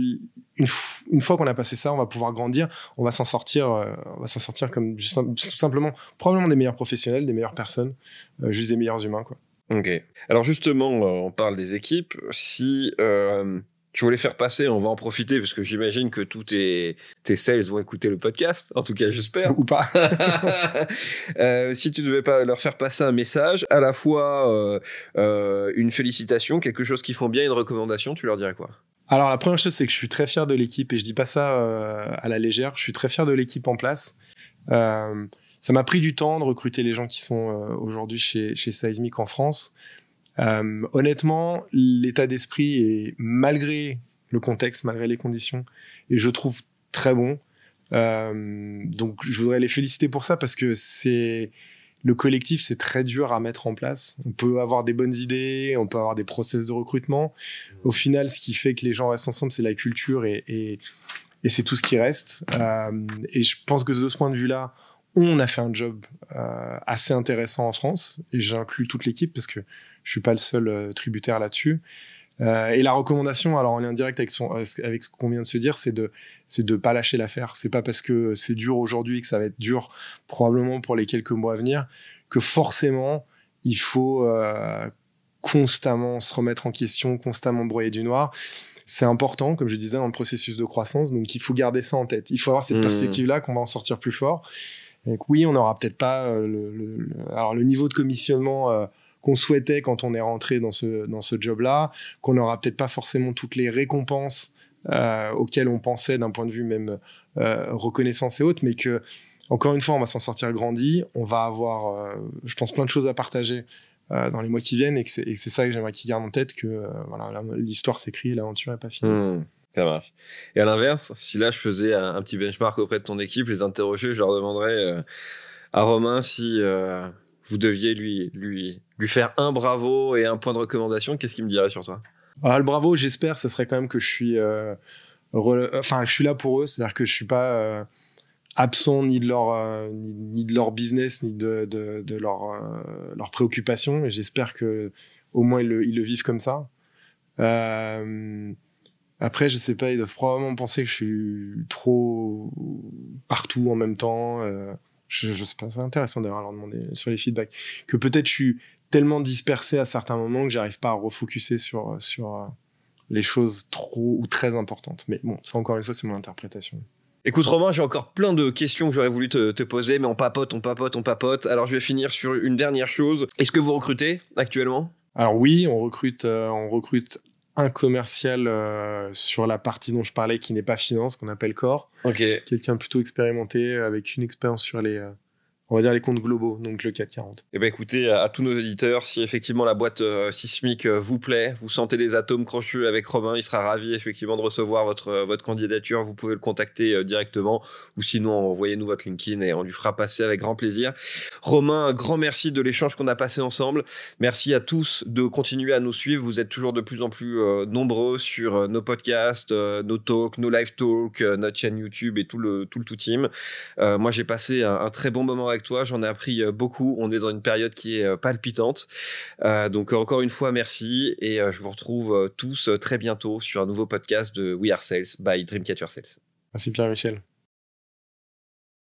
A: une, une fois qu'on a passé ça, on va pouvoir grandir, on va s'en sortir, euh, on va s'en sortir comme juste, tout simplement, probablement des meilleurs professionnels, des meilleures personnes, euh, juste des meilleurs humains, quoi.
B: Ok. Alors justement, euh, on parle des équipes. Si tu voulais faire passer, on va en profiter parce que j'imagine que tous tes, tes sales vont écouter le podcast, en tout cas j'espère.
A: Ou pas.
B: euh, si tu devais pas leur faire passer un message, à la fois euh, euh, une félicitation, quelque chose qu'ils font bien, une recommandation, tu leur dirais quoi?
A: Alors la première chose c'est que je suis très fier de l'équipe et je dis pas ça à la légère, je suis très fier de l'équipe en place. Ça m'a pris du temps de recruter les gens qui sont aujourd'hui chez, chez Seismic en France. Euh, honnêtement, l'état d'esprit est malgré le contexte, malgré les conditions, et je trouve très bon. Euh, donc, je voudrais les féliciter pour ça parce que c'est le collectif, c'est très dur à mettre en place. On peut avoir des bonnes idées, on peut avoir des process de recrutement. Au final, ce qui fait que les gens restent ensemble, c'est la culture et, c'est tout ce qui reste. Euh, et je pense que de ce point de vue-là, on a fait un job assez intéressant en France et j'inclus toute l'équipe parce que je suis pas le seul euh, tributaire là-dessus. Euh, et la recommandation, alors en lien direct avec, son, avec ce qu'on vient de se dire, c'est de c'est de pas lâcher l'affaire. C'est pas parce que c'est dur aujourd'hui que ça va être dur probablement pour les quelques mois à venir que forcément il faut euh, constamment se remettre en question, constamment broyer du noir. C'est important, comme je disais, dans le processus de croissance. Donc il faut garder ça en tête. Il faut avoir cette mmh. perspective-là qu'on va en sortir plus fort. Donc oui, on n'aura peut-être pas euh, le, le, alors le niveau de commissionnement euh, qu'on souhaitait quand on est rentré dans ce dans ce job-là, qu'on n'aura peut-être pas forcément toutes les récompenses euh, auxquelles on pensait d'un point de vue même euh, reconnaissance et autres, mais que encore une fois, on va s'en sortir grandi, on va avoir, euh, je pense, plein de choses à partager dans les mois qui viennent et que c'est ça que j'aimerais qu'ils gardent en tête que voilà l'histoire s'écrit, l'aventure n'est pas finie.
B: Mmh. Ça marche. Et à l'inverse, si là je faisais un, petit benchmark auprès de ton équipe, les interroger, je leur demanderais à Romain si vous deviez lui, lui, lui faire un bravo et un point de recommandation, qu'est-ce qu'il me dirait sur toi?
A: Ah, Le bravo, j'espère, ce serait quand même que je suis, euh, enfin, je suis là pour eux, c'est-à-dire que je suis pas absent ni de leur ni, de leur business ni de, de, de leur leurs préoccupations et j'espère que au moins ils le, ils le vivent comme ça. Euh, après, je sais pas, ils doivent probablement penser que je suis trop partout en même temps. Je, je pas, c'est intéressant d'ailleurs leur demander sur les feedbacks. Que peut-être je suis tellement dispersé à certains moments que j'arrive pas à refocuser sur, sur euh, les choses trop ou très importantes. Mais bon, ça encore une fois, c'est mon interprétation.
B: Écoute Romain, j'ai encore plein de questions que j'aurais voulu te, te, poser, mais on papote, on papote, on papote. Alors je vais finir sur une dernière chose. Est-ce que vous recrutez actuellement?
A: Alors oui, on recrute, euh, on recrute un commercial euh, sur la partie dont je parlais qui n'est pas finance, qu'on appelle core.
B: Ok.
A: Quelqu'un plutôt expérimenté avec une expérience sur les, euh, on va dire les comptes globaux, donc le 440.
B: Eh ben écoutez, à, tous nos éditeurs, si effectivement la boîte euh, sismique euh, vous plaît, vous sentez des atomes crochus avec Romain, il sera ravi effectivement de recevoir votre euh, votre candidature. Vous pouvez le contacter directement ou sinon envoyez-nous votre LinkedIn et on lui fera passer avec grand plaisir. Romain, un grand merci de l'échange qu'on a passé ensemble. Merci à tous de continuer à nous suivre. Vous êtes toujours de plus en plus nombreux sur nos podcasts, nos talks, nos live talks, notre chaîne YouTube et tout le tout le tout team. moi, j'ai passé un très bon moment avec toi. J'en ai appris euh, beaucoup. On est dans une période qui est euh, palpitante. Euh, donc encore une fois, merci et je vous retrouve tous très bientôt sur un nouveau podcast de We Are Sales by Dreamcatcher Sales.
A: Merci Pierre-Michel.